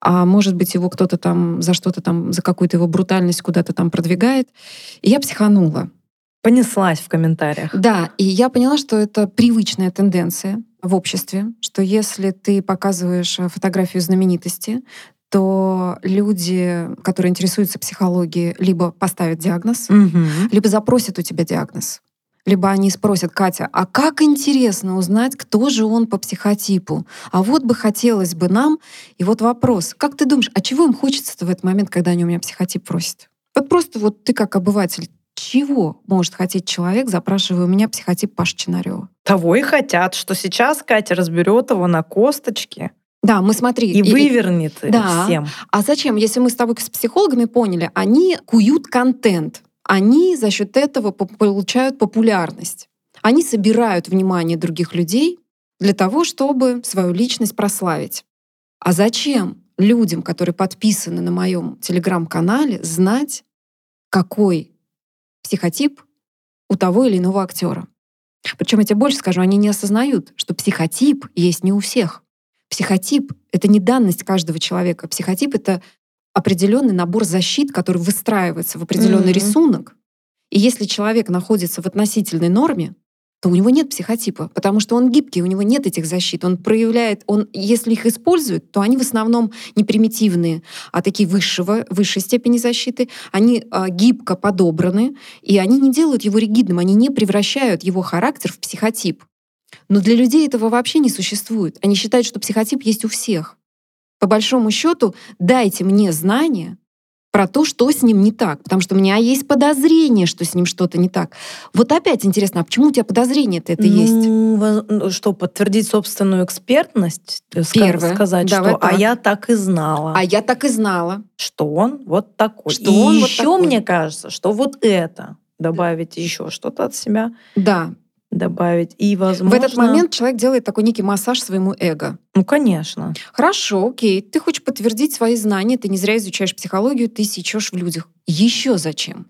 а может быть, его кто-то там за что-то там, за какую-то его брутальность куда-то там продвигает. И я психанула. Понеслась в комментариях. Да, и я поняла, что это привычная тенденция в обществе, что если ты показываешь э, фотографию знаменитости, то люди, которые интересуются психологией, либо поставят диагноз, Мгм. либо запросят у тебя диагноз. Либо они спросят, Катя, а как интересно узнать, кто же он по психотипу? А вот бы хотелось бы нам. И вот вопрос, как ты думаешь, а чего им хочется в этот момент, когда они у меня психотип просят? Вот просто вот ты как обыватель, чего может хотеть человек, запрашивая у меня психотип Паши Чинарева? Того и хотят, что сейчас Катя разберет его на косточки Да, мы смотри. и, вывернет Да. всем. А зачем? Если мы с тобой с психологами поняли, они куют контент. Они за счет этого по- получают популярность. Они собирают внимание других людей для того, чтобы свою личность прославить. А зачем людям, которые подписаны на моем телеграм-канале, знать, какой психотип у того или иного актера? Причем я тебе больше скажу, они не осознают, что психотип есть не у всех. Психотип — это не данность каждого человека. Психотип — это определенный набор защит, который выстраивается в определенный Мгм. рисунок. И если человек находится в относительной норме, то у него нет психотипа, потому что он гибкий, у него нет этих защит. Он проявляет, он, если их использует, то они в основном не примитивные, а такие высшего, высшей степени защиты. Они а, гибко подобраны, и они не делают его ригидным, они не превращают его характер в психотип. Но для людей этого вообще не существует. Они считают, что психотип есть у всех. По большому счету, дайте мне знания, про то, что с ним не так, потому что у меня есть подозрение, что с ним что-то не так. Вот опять интересно, а почему у тебя подозрение-то это ну, есть? Ну, что, подтвердить собственную экспертность? Э, Первое. Сказать, Давай что так. «а я так и знала». А я так и знала. Что он вот такой. Что и он вот еще такой. мне кажется, что вот это добавить еще что-то от себя, Да. Добавить. И, возможно... В этот момент человек делает такой некий массаж своему эго. Ну, конечно. Хорошо, окей, ты хочешь подтвердить свои знания, ты не зря изучаешь психологию, ты сечешь в людях. Еще зачем?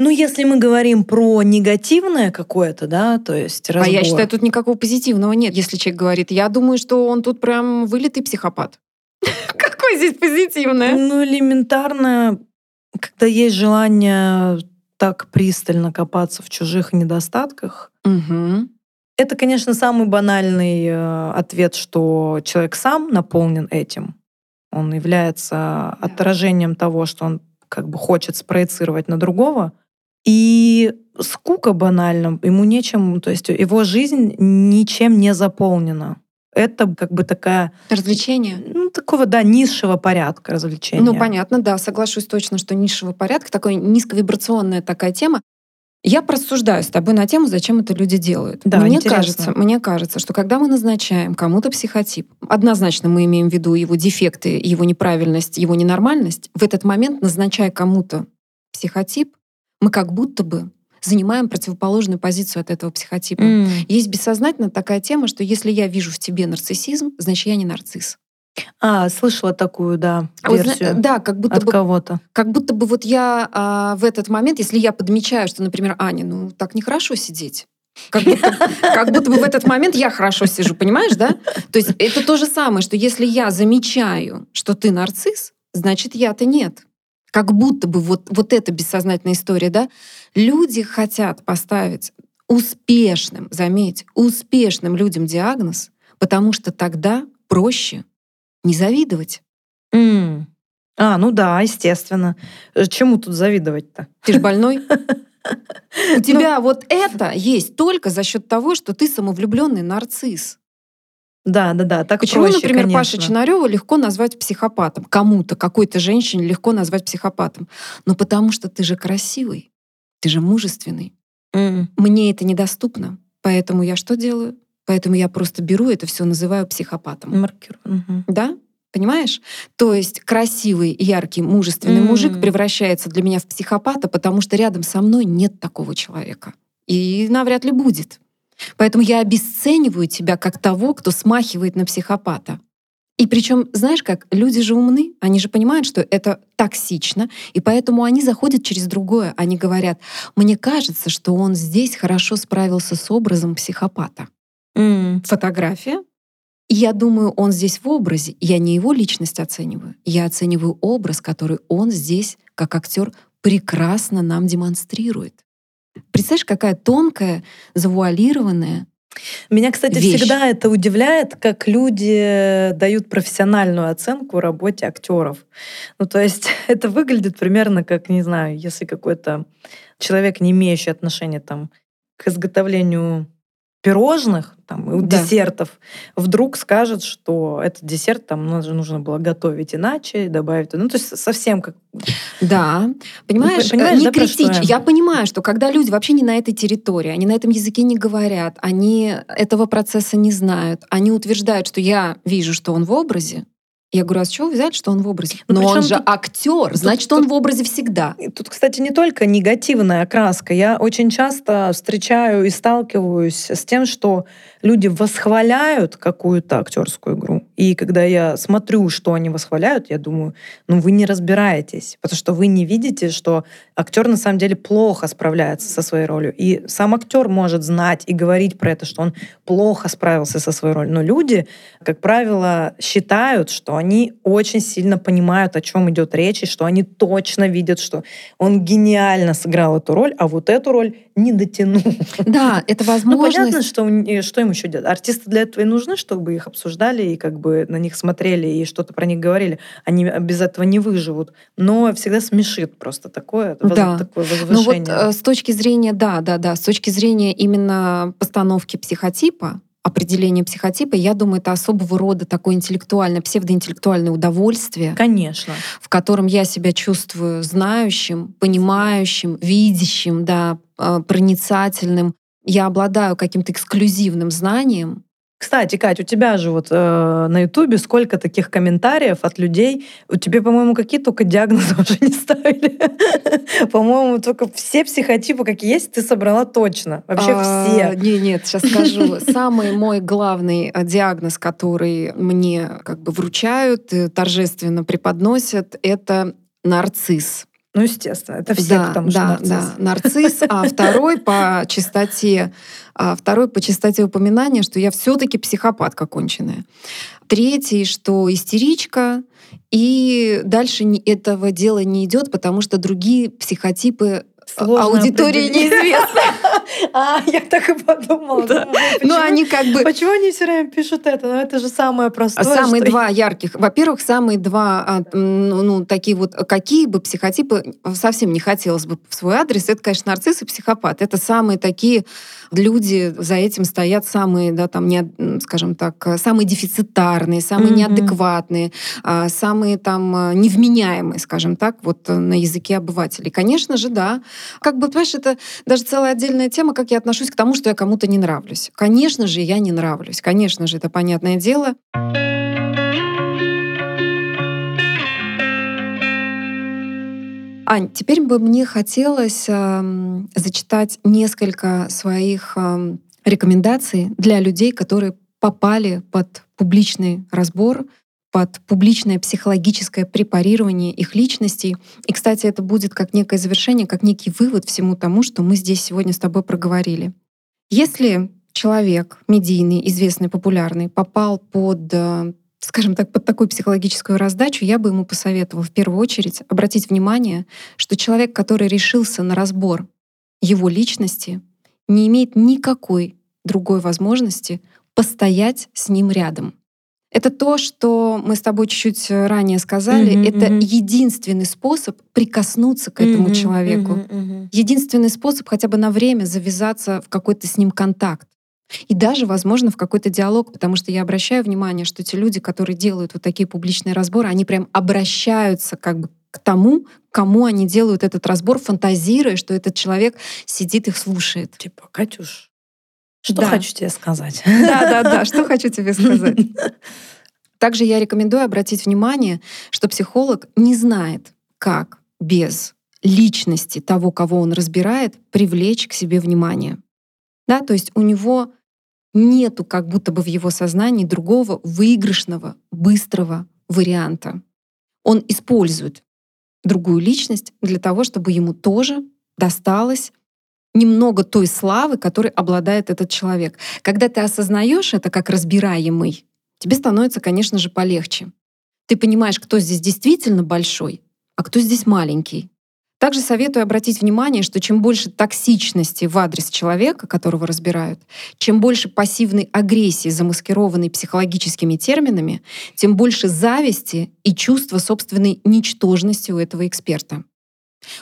Ну, если мы говорим про негативное какое-то, да, то есть разбор. А я считаю, тут никакого позитивного нет. Если человек говорит, я думаю, что он тут прям вылитый психопат. Какой здесь позитивное? Ну, элементарно, когда есть желание так пристально копаться в чужих недостатках, Мгм. это, конечно, самый банальный э, ответ, что человек сам наполнен этим. Он является отражением того, что он как бы хочет спроецировать на другого. И скука банально, ему нечем, то есть его жизнь ничем не заполнена. Это как бы такая, Развлечение? ну, такого, да, низшего порядка развлечения. Ну, понятно, да, соглашусь точно, что низшего порядка, такой низковибрационная такая тема. Я просуждаю с тобой на тему, зачем это люди делают. Да, мне интересно. кажется, мне кажется, что когда мы назначаем кому-то психотип, однозначно мы имеем в виду его дефекты, его неправильность, его ненормальность, в этот момент, назначая кому-то психотип, мы как будто бы занимаем противоположную позицию от этого психотипа. М. Есть бессознательно такая тема, что если я вижу в тебе нарциссизм, значит, я не нарцисс. А, слышала такую, да, А вот версию да, как будто от бы кого-то. как будто бы вот я а, в этот момент, если я подмечаю, что, например, Аня, ну так нехорошо сидеть. Как будто, как будто бы в этот момент я хорошо сижу, понимаешь, да? То есть это то же самое, что если я замечаю, что ты нарцисс, значит я-то нет. Как будто бы вот, вот эта бессознательная история, да? Люди хотят поставить успешным, заметь, успешным людям диагноз, потому что тогда проще не завидовать. М. А, ну да, естественно. Э, Чему тут завидовать-то? Ты ж больной. У тебя вот это есть только за счет того, что ты самовлюбленный нарцисс. Да, да, да, так Почему, проще, например, конечно. Паша Чинарева легко назвать психопатом? Кому-то, какой-то женщине легко назвать психопатом. Ну потому что ты же красивый, ты же мужественный. М. Мне это недоступно, поэтому я что делаю? Поэтому я просто беру это все, называю психопатом. Маркер. Мгм. Да? Понимаешь? То есть красивый, яркий, мужественный М. мужик превращается для меня в психопата, потому что рядом со мной нет такого человека. И навряд ли будет. Поэтому я обесцениваю тебя как того, кто смахивает на психопата. И причем, знаешь как, люди же умны, они же понимают, что это токсично, и поэтому они заходят через другое. Они говорят, мне кажется, что он здесь хорошо справился с образом психопата М. фотография. И я думаю, он здесь в образе. Я не его личность оцениваю. Я оцениваю образ, который он здесь, как актер, прекрасно нам демонстрирует. Представляешь, какая тонкая, завуалированная. Меня, кстати, Вещь. всегда это удивляет, как люди дают профессиональную оценку работе актеров. Ну, то есть это выглядит примерно как, не знаю, если какой-то человек, не имеющий отношения там, к изготовлению пирожных, там, Да. десертов, вдруг скажет, что этот десерт там нужно, нужно было готовить иначе, добавить. Ну, то есть совсем как... Да, понимаешь, Ну, понимаешь, не да, критич. я? Я понимаю, что когда люди вообще не на этой территории, они на этом языке не говорят, они этого процесса не знают, они утверждают, что я вижу, что он в образе. Я говорю, а с чего взяли, что он в образе? Ну, Но он же тут- актер, значит, тут- он в образе всегда. Тут, кстати, не только негативная окраска. Я очень часто встречаю и сталкиваюсь с тем, что люди восхваляют какую-то актерскую игру. И когда я смотрю, что они восхваляют, я думаю, ну вы не разбираетесь, потому что вы не видите, что актер на самом деле плохо справляется со своей ролью. И сам актер может знать и говорить про это, что он плохо справился со своей ролью. Но люди, как правило, считают, что они очень сильно понимают, о чем идет речь, и что они точно видят, что он гениально сыграл эту роль, а вот эту роль не дотянул. Да, это Ну, возможность. понятно, что, не- что им еще делать. Артисты для этого и нужны, чтобы их обсуждали и как бы на них смотрели и что-то про них говорили. Они без этого не выживут. Но всегда смешит просто такое, Да. такое Ну вот возвышение. э, с точки зрения, да, да, да, с точки зрения именно постановки психотипа, определение психотипа, я думаю, это особого рода такое интеллектуальное, псевдоинтеллектуальное удовольствие. Конечно. В котором я себя чувствую знающим, понимающим, видящим, да, а, проницательным. Я обладаю каким-то эксклюзивным знанием, кстати, Кать, у тебя же вот э, на Ютубе сколько таких комментариев от людей. У тебя, по-моему, какие только диагнозы уже не ставили. По-моему, только все психотипы, какие есть, ты собрала точно. Вообще а, все. Не, нет, сейчас скажу. Самый мой главный э, диагноз, который мне как бы вручают, торжественно преподносят, это нарцисс. Ну, естественно, это все, да, потому что да, нарцисс. Да, нарцисс, а второй по частоте, а второй по частоте упоминания, что я все-таки психопатка конченая. Третий, что истеричка, и дальше этого дела не идет, потому что другие психотипы Сложно аудитории неизвестна. А, я так и подумала. Да. Ну, они как бы... Почему они все время пишут это? Ну, это же самое простое. Самые что... два ярких. Во-первых, самые два, а, ну, такие вот, какие бы психотипы совсем не хотелось бы в свой адрес, это, конечно, нарцисс и психопат. Это самые такие люди, за этим стоят самые, да, там, не, скажем так, самые дефицитарные, самые mm-hmm. неадекватные, а, самые там невменяемые, скажем так, вот на языке обывателей. Конечно же, да. Как бы, понимаешь, это даже целая отдельная тема, как я отношусь к тому, что я кому-то не нравлюсь. Конечно же, я не нравлюсь. Конечно же, это понятное дело. Ань, теперь бы мне хотелось э, зачитать несколько своих э, рекомендаций для людей, которые попали под публичный разбор под публичное психологическое препарирование их личностей. И, кстати, это будет как некое завершение, как некий вывод всему тому, что мы здесь сегодня с тобой проговорили. Если человек медийный, известный, популярный попал под э, скажем так, под такую психологическую раздачу, я бы ему посоветовала в первую очередь обратить внимание, что человек, который решился на разбор его личности, не имеет никакой другой возможности постоять с ним рядом. Это то, что мы с тобой чуть-чуть э, ранее сказали. Mm-hmm, это mm-hmm. единственный способ прикоснуться к этому mm-hmm, человеку. Mm-hmm, mm-hmm. Единственный способ хотя бы на время завязаться в какой-то с ним контакт. И даже, возможно, в какой-то диалог, потому что я обращаю внимание, что те люди, которые делают вот такие публичные разборы, они прям обращаются как бы к тому, кому они делают этот разбор, фантазируя, что этот человек сидит их слушает. Типа, Катюш, что да. хочу тебе сказать? Да, да, да, что хочу тебе сказать. Также я рекомендую обратить внимание, что психолог не знает, как без личности того, кого он разбирает, привлечь к себе внимание. Да, то есть у него нету как будто бы в его сознании другого выигрышного, быстрого варианта. Он использует другую личность для того, чтобы ему тоже досталось немного той славы, которой обладает этот человек. Когда ты осознаешь это как разбираемый, тебе становится, конечно же, полегче. Ты понимаешь, кто здесь действительно большой, а кто здесь маленький. Также советую обратить внимание, что чем больше токсичности в адрес человека, которого разбирают, чем больше пассивной агрессии, замаскированной психологическими терминами, тем больше зависти и чувства собственной ничтожности у этого эксперта.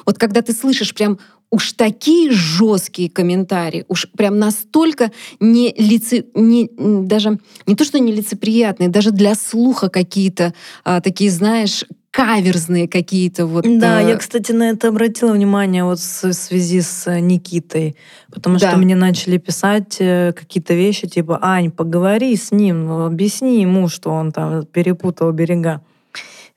Вот когда ты слышишь прям уж такие жесткие комментарии, уж прям настолько не лице, не, даже не то, что нелицеприятные, даже для слуха какие-то а, такие, знаешь, каверзные какие-то вот. Да, э... я, кстати, на это обратила внимание вот в связи с э, Никитой, потому да. что мне начали писать э, какие-то вещи типа «Ань, поговори с ним, ну, объясни ему, что он там перепутал берега».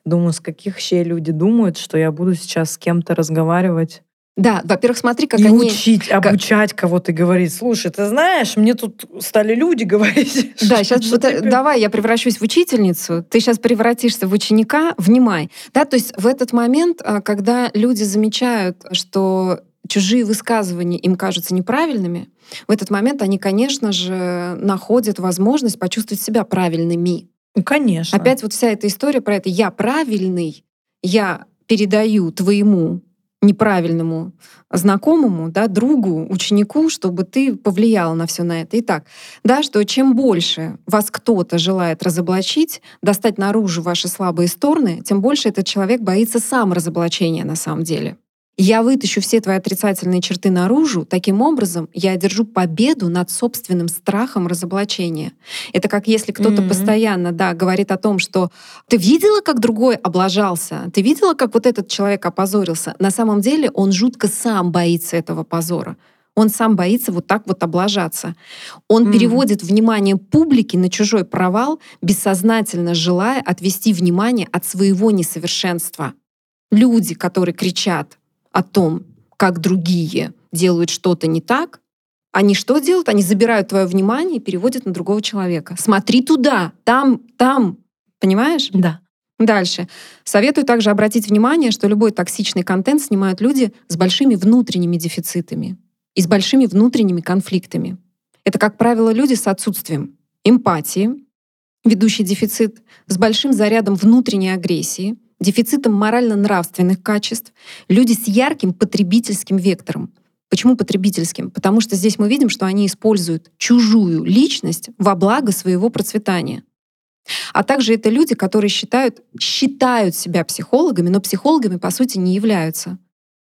Думаю, с каких щей люди думают, что я буду сейчас с кем-то разговаривать да, во-первых, смотри, как и они... учить, обучать кого-то говорить. Слушай, ты знаешь, мне тут стали люди говорить. Да, сейчас вот, э, давай я превращусь в учительницу, ты сейчас превратишься в ученика, внимай. Да, то есть в этот момент, а, когда люди замечают, что чужие высказывания им кажутся неправильными, в этот момент они, конечно же, находят возможность почувствовать себя правильными. Ну, конечно. Опять вот вся эта история про это «я правильный», я передаю твоему неправильному знакомому, да, другу, ученику, чтобы ты повлиял на все на это. Итак, да, что чем больше вас кто-то желает разоблачить, достать наружу ваши слабые стороны, тем больше этот человек боится сам разоблачения на самом деле. Я вытащу все твои отрицательные черты наружу, таким образом я одержу победу над собственным страхом разоблачения. Это как если кто-то mm-hmm. постоянно да, говорит о том, что ты видела, как другой облажался, ты видела, как вот этот человек опозорился. На самом деле он жутко сам боится этого позора. Он сам боится вот так вот облажаться. Он mm. переводит внимание публики на чужой провал, бессознательно желая отвести внимание от своего несовершенства. Люди, которые кричат о том, как другие делают что-то не так, они что делают? Они забирают твое внимание и переводят на другого человека. Смотри туда, там, там. Понимаешь? Да. Дальше. Советую также обратить внимание, что любой токсичный контент снимают люди с большими внутренними дефицитами и с большими внутренними конфликтами. Это, как правило, люди с отсутствием эмпатии, ведущий дефицит, с большим зарядом внутренней агрессии, дефицитом морально-нравственных качеств, люди с ярким потребительским вектором. Почему потребительским? Потому что здесь мы видим, что они используют чужую личность во благо своего процветания. А также это люди, которые считают, считают себя психологами, но психологами по сути не являются.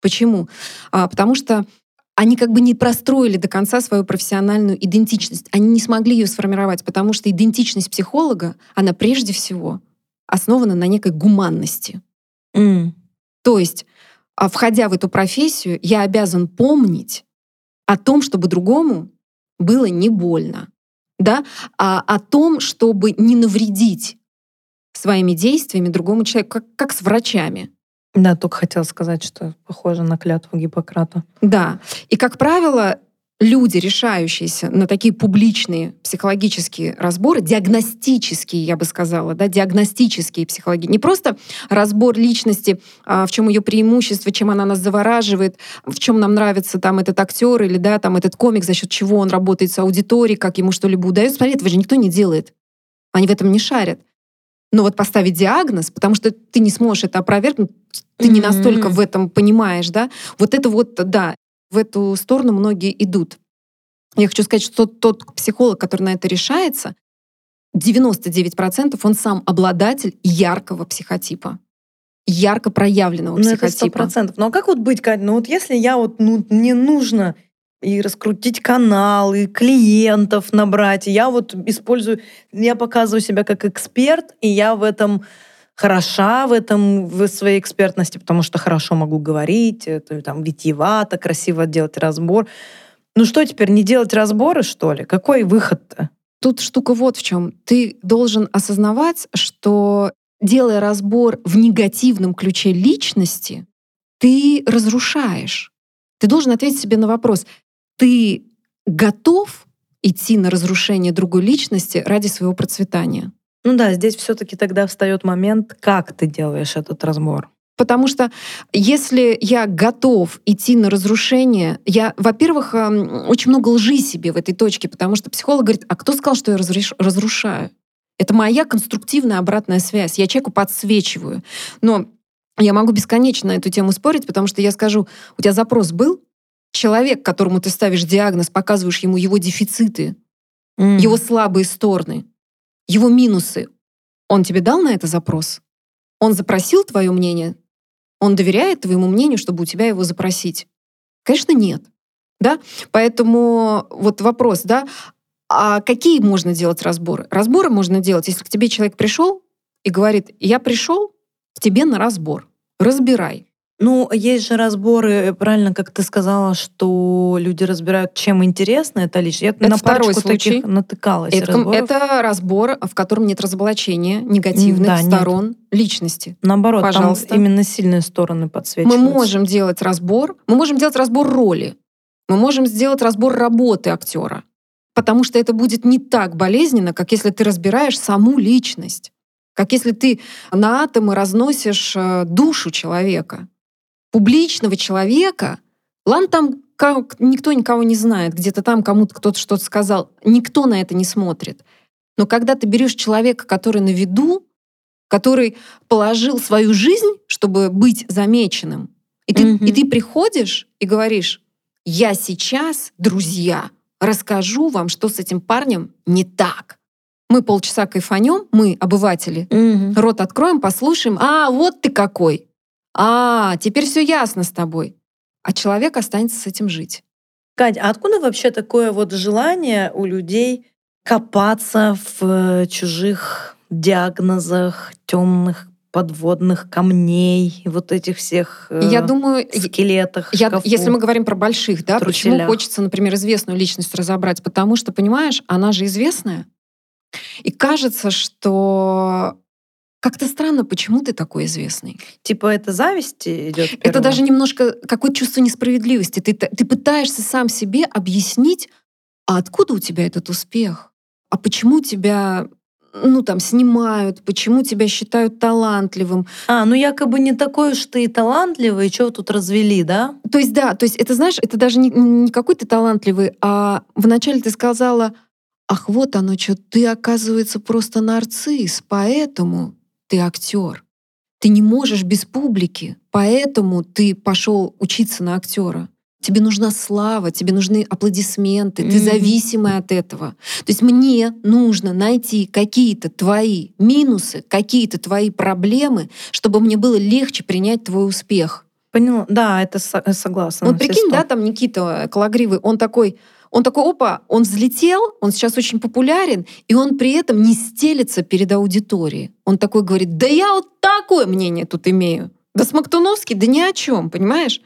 Почему? А, потому что они как бы не простроили до конца свою профессиональную идентичность. Они не смогли ее сформировать, потому что идентичность психолога, она прежде всего основана на некой гуманности. Mm. То есть, а, входя в эту профессию, я обязан помнить о том, чтобы другому было не больно, да, а о том, чтобы не навредить своими действиями другому человеку, как, как с врачами. Да, только хотела сказать, что похоже на клятву Гиппократа. Да. И, как правило, люди, решающиеся на такие публичные психологические разборы, диагностические, я бы сказала, да, диагностические психологии, не просто разбор личности, а в чем ее преимущество, чем она нас завораживает, в чем нам нравится там этот актер или да, там этот комик, за счет чего он работает с аудиторией, как ему что-либо удается. Смотри, этого же никто не делает. Они в этом не шарят. Но вот поставить диагноз, потому что ты не сможешь это опровергнуть, ты не настолько в этом понимаешь, да, вот это вот, да, в эту сторону многие идут. Я хочу сказать, что тот, психолог, который на это решается, 99% он сам обладатель яркого психотипа ярко проявленного ну, психотипа. Это 100%. Но как вот быть, Кать? Ну вот если я вот, ну, мне нужно и раскрутить канал, и клиентов набрать, и я вот использую, я показываю себя как эксперт, и я в этом хороша в этом, в своей экспертности, потому что хорошо могу говорить, это, там, витиевато, красиво делать разбор. Ну что теперь, не делать разборы, что ли? Какой выход-то? Тут штука вот в чем. Ты должен осознавать, что делая разбор в негативном ключе личности, ты разрушаешь. Ты должен ответить себе на вопрос, ты готов идти на разрушение другой личности ради своего процветания? Ну да, здесь все-таки тогда встает момент, как ты делаешь этот разбор. Потому что если я готов идти на разрушение, я, во-первых, эм, очень много лжи себе в этой точке, потому что психолог говорит, а кто сказал, что я разрушаю? Это моя конструктивная обратная связь. Я человеку подсвечиваю. Но я могу бесконечно на эту тему спорить, потому что я скажу, у тебя запрос был? Человек, которому ты ставишь диагноз, показываешь ему его дефициты, mm. его слабые стороны, его минусы, он тебе дал на это запрос? Он запросил твое мнение? Он доверяет твоему мнению, чтобы у тебя его запросить? Конечно, нет. Да? Поэтому вот вопрос, да, а какие можно делать разборы? Разборы можно делать, если к тебе человек пришел и говорит, я пришел к тебе на разбор, разбирай. Ну, есть же разборы, правильно, как ты сказала, что люди разбирают, чем интересно это лишь. Я это на второй случай. таких натыкалась. Это, это разбор, в котором нет разоблачения негативных да, сторон нет. личности. Наоборот, Пожалуйста. там именно сильные стороны подсвечиваются. Мы можем делать разбор, мы можем делать разбор роли, мы можем сделать разбор работы актера, потому что это будет не так болезненно, как если ты разбираешь саму личность, как если ты на атомы разносишь э, душу человека публичного человека, ладно, там никто никого не знает, где-то там кому-то кто-то что-то сказал, никто на это не смотрит. Но когда ты берешь человека, который на виду, который положил свою жизнь, чтобы быть замеченным, и ты, mm-hmm. и ты приходишь и говоришь, я сейчас, друзья, расскажу вам, что с этим парнем не так. Мы полчаса кайфанем, мы, обыватели, mm-hmm. рот откроем, послушаем, а вот ты какой. А, теперь все ясно с тобой. а человек останется с этим жить. Кать, а откуда вообще такое вот желание у людей копаться в э, чужих диагнозах, темных подводных камней, вот этих всех э, я думаю, скелетах. Я, шкафу, если мы говорим про больших, да, труселях. почему хочется, например, известную личность разобрать? Потому что, понимаешь, она же известная. И кажется, что как-то странно, почему ты такой известный. Типа это зависть идет. Это даже немножко какое-то чувство несправедливости. Ты, ты пытаешься сам себе объяснить, а откуда у тебя этот успех? А почему тебя ну, там, снимают, почему тебя считают талантливым. А, ну, якобы не такой уж ты и талантливый, что тут развели, да? То есть, да, то есть это, знаешь, это даже не, не какой ты талантливый, а вначале ты сказала, ах, вот оно что, ты, оказывается, просто нарцисс, поэтому ты актер. Ты не можешь без публики, поэтому ты пошел учиться на актера. Тебе нужна слава, тебе нужны аплодисменты, mm-hmm. ты зависимый от этого. То есть мне нужно найти какие-то твои минусы, какие-то твои проблемы, чтобы мне было легче принять твой успех. Поняла. Да, это согласна. Вот прикинь, да, там Никита Калагривый, он такой, он такой, опа, он взлетел, он сейчас очень популярен, и он при этом не стелится перед аудиторией. Он такой говорит, да я вот такое мнение тут имею. Да Смоктуновский, да ни о чем, понимаешь?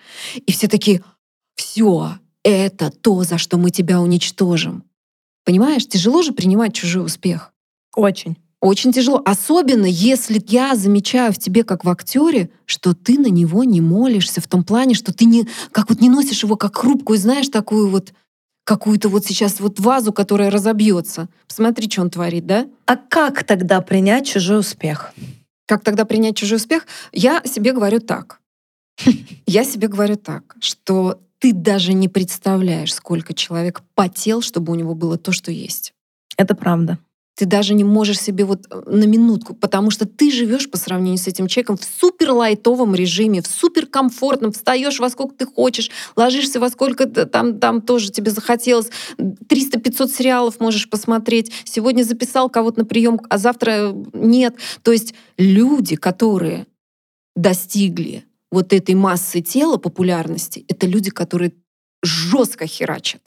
И все такие, все, это то, за что мы тебя уничтожим. Понимаешь, тяжело же принимать чужой успех. Очень. Очень тяжело. Особенно, если я замечаю в тебе, как в актере, что ты на него не молишься в том плане, что ты не, как вот не носишь его как хрупкую, знаешь, такую вот какую-то вот сейчас вот вазу, которая разобьется. Посмотри, что он творит, да? А как тогда принять чужой успех? Как тогда принять чужой успех? Я себе говорю так. Я себе говорю так, что ты даже не представляешь, сколько человек потел, чтобы у него было то, что есть. Это правда. Ты даже не можешь себе вот э, на минутку, потому что ты живешь по сравнению с этим человеком в супер лайтовом режиме, в супер комфортном, встаешь во сколько ты хочешь, ложишься во сколько там, там тоже тебе захотелось, 300-500 сериалов можешь посмотреть, сегодня записал кого-то на прием, а завтра нет. То есть люди, которые достигли вот этой массы тела, популярности, это люди, которые жестко херачат.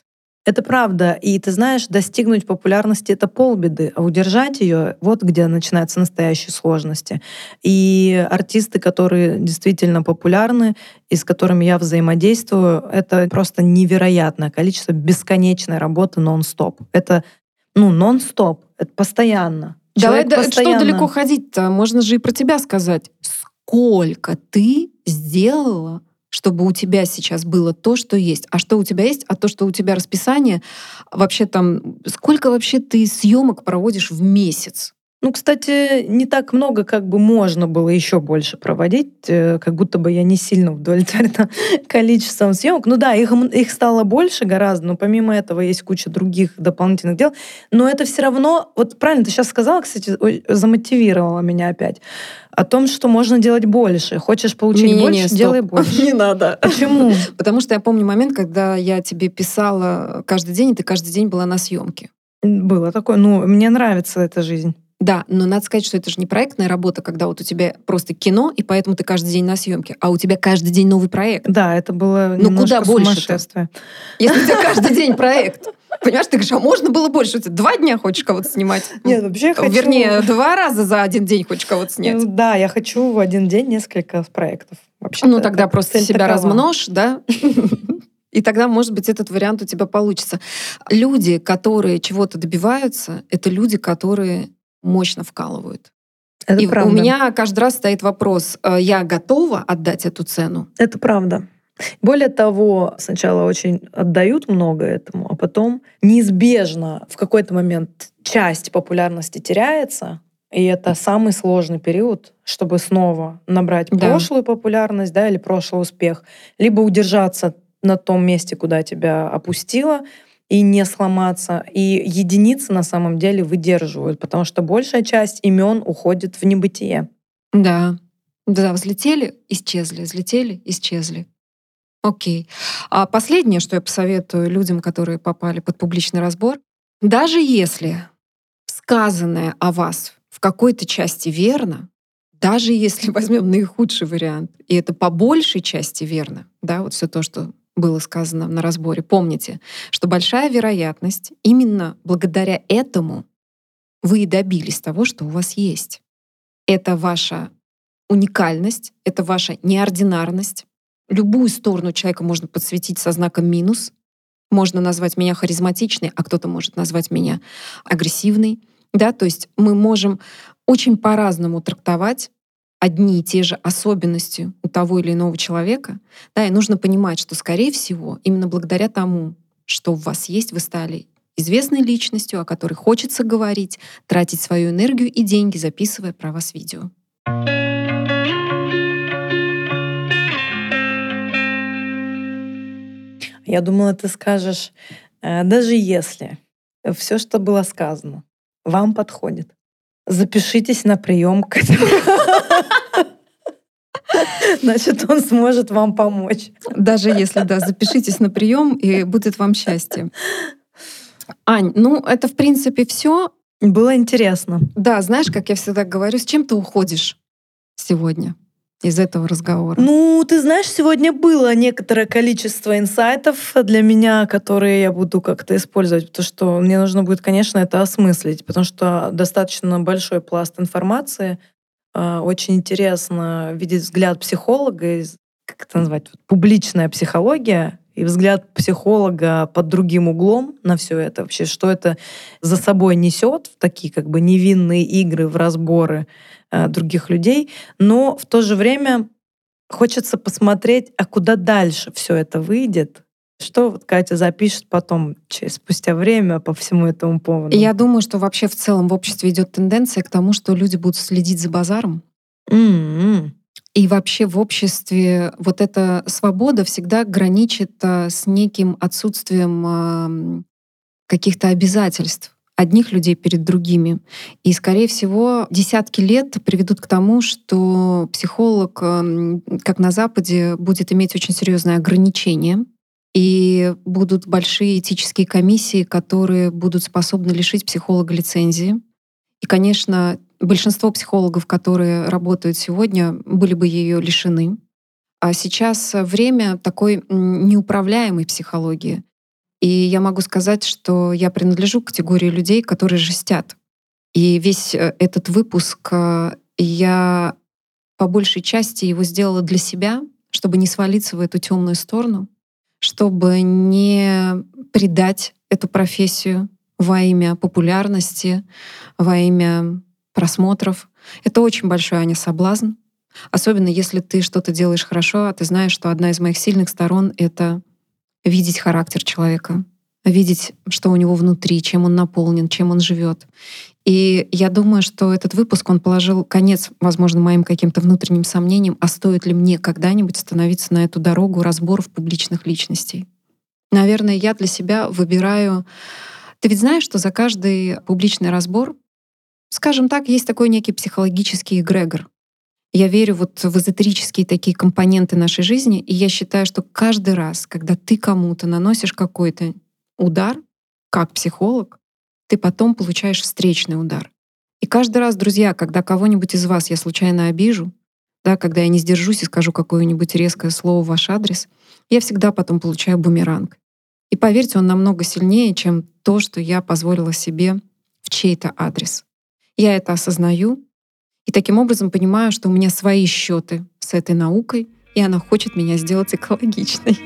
Это правда. И ты знаешь, достигнуть популярности — это полбеды, а удержать ее — вот где начинаются настоящие сложности. И артисты, которые действительно популярны и с которыми я взаимодействую, это просто невероятное количество бесконечной работы нон-стоп. Это ну, нон-стоп, это постоянно. Давай, да, постоянно... что далеко ходить-то? Можно же и про тебя сказать. Сколько ты сделала, чтобы у тебя сейчас было то, что есть. А что у тебя есть, а то, что у тебя расписание, вообще там, сколько вообще ты съемок проводишь в месяц? Ну, кстати, не так много, как бы можно было еще больше проводить, э, как будто бы я не сильно удовлетворена количеством съемок. Ну да, их, их стало больше гораздо, но помимо этого есть куча других дополнительных дел. Но это все равно, вот правильно ты сейчас сказала, кстати, замотивировала меня опять о том, что можно делать больше. Хочешь получить не, больше, не, не, делай больше. Не надо. Почему? Потому что я помню момент, когда я тебе писала каждый день, и ты каждый день была на съемке. Было такое. Ну, мне нравится эта жизнь. Да, но надо сказать, что это же не проектная работа, когда вот у тебя просто кино, и поэтому ты каждый день на съемке, а у тебя каждый день новый проект. Да, это было Ну куда больше Если у тебя каждый день проект. Понимаешь, ты говоришь, а можно было больше? Ты два дня хочешь кого-то снимать? Нет, вообще я хочу... Вернее, два раза за один день хочешь кого-то снять. Ну да, я хочу в один день несколько проектов. Вообще ну тогда просто себя такова. размножь, да? И тогда, может быть, этот вариант у тебя получится. Люди, которые чего-то добиваются, это люди, которые мощно вкалывают. Это и правда. у меня каждый раз стоит вопрос, э, я готова отдать эту цену? Это правда. Более того, сначала очень отдают много этому, а потом неизбежно в какой-то момент часть популярности теряется, и это самый сложный период, чтобы снова набрать да. прошлую популярность, да, или прошлый успех, либо удержаться на том месте, куда тебя опустило, и не сломаться. И единицы на самом деле выдерживают, потому что большая часть имен уходит в небытие. Да. Да, взлетели, исчезли, взлетели, исчезли. Окей. А последнее, что я посоветую людям, которые попали под публичный разбор, даже если сказанное о вас в какой-то части верно, Даже если возьмем наихудший вариант, и это по большей части верно, да, вот все то, что было сказано на разборе, помните, что большая вероятность именно благодаря этому вы и добились того, что у вас есть. Это ваша уникальность, это ваша неординарность. Любую сторону человека можно подсветить со знаком минус. Можно назвать меня харизматичной, а кто-то может назвать меня агрессивной. Да, то есть мы можем очень по-разному трактовать одни и те же особенности у того или иного человека, да, и нужно понимать, что, скорее всего, именно благодаря тому, что у вас есть, вы стали известной личностью, о которой хочется говорить, тратить свою энергию и деньги, записывая про вас видео. Я думала, ты скажешь, э, даже если все, что было сказано, вам подходит, запишитесь на прием к этому. Значит, он сможет вам помочь. Даже если, да, запишитесь на прием, и будет вам счастье. Ань, ну это в принципе все. Было интересно. Да, знаешь, как я всегда говорю, с чем ты уходишь сегодня? из этого разговора? Ну, ты знаешь, сегодня было некоторое количество инсайтов для меня, которые я буду как-то использовать, потому что мне нужно будет, конечно, это осмыслить, потому что достаточно большой пласт информации. А, очень интересно видеть взгляд психолога, как это назвать, публичная психология, и взгляд психолога под другим углом на все это. Вообще, что это за собой несет в такие как бы невинные игры в разборы э, других людей, но в то же время хочется посмотреть, а куда дальше все это выйдет, что вот Катя запишет потом, через, спустя время по всему этому поводу? Я думаю, что вообще в целом в обществе идет тенденция к тому, что люди будут следить за базаром. Mm-hmm. И вообще в обществе вот эта свобода всегда граничит а, с неким отсутствием а, каких-то обязательств одних людей перед другими. И, скорее всего, десятки лет приведут к тому, что психолог, как на Западе, будет иметь очень серьезные ограничения. И будут большие этические комиссии, которые будут способны лишить психолога лицензии. И, конечно, большинство психологов, которые работают сегодня, были бы ее лишены. А сейчас время такой неуправляемой психологии. И я могу сказать, что я принадлежу к категории людей, которые жестят. И весь э, этот выпуск э, я по большей части его сделала для себя, чтобы не свалиться в эту темную сторону, чтобы не предать эту профессию во имя популярности, во имя просмотров. Это очень большой, Аня, соблазн. Особенно если ты что-то делаешь хорошо, а ты знаешь, что одна из моих сильных сторон — это видеть характер человека, видеть, что у него внутри, чем он наполнен, чем он живет. И я думаю, что этот выпуск, он положил конец, возможно, моим каким-то внутренним сомнениям, а стоит ли мне когда-нибудь становиться на эту дорогу разборов публичных личностей. Наверное, я для себя выбираю... Ты ведь знаешь, что за каждый публичный разбор Скажем так, есть такой некий психологический эгрегор. Я верю вот в эзотерические такие компоненты нашей жизни, и я считаю, что каждый раз, когда ты кому-то наносишь какой-то удар, как психолог, ты потом получаешь встречный удар. И каждый раз, друзья, когда кого-нибудь из вас я случайно обижу, да, когда я не сдержусь и скажу какое-нибудь резкое слово в ваш адрес, я всегда потом получаю бумеранг. И поверьте, он намного сильнее, чем то, что я позволила себе в чей-то адрес. Я это осознаю и таким образом понимаю, что у меня свои счеты с этой наукой, и она хочет меня сделать экологичной.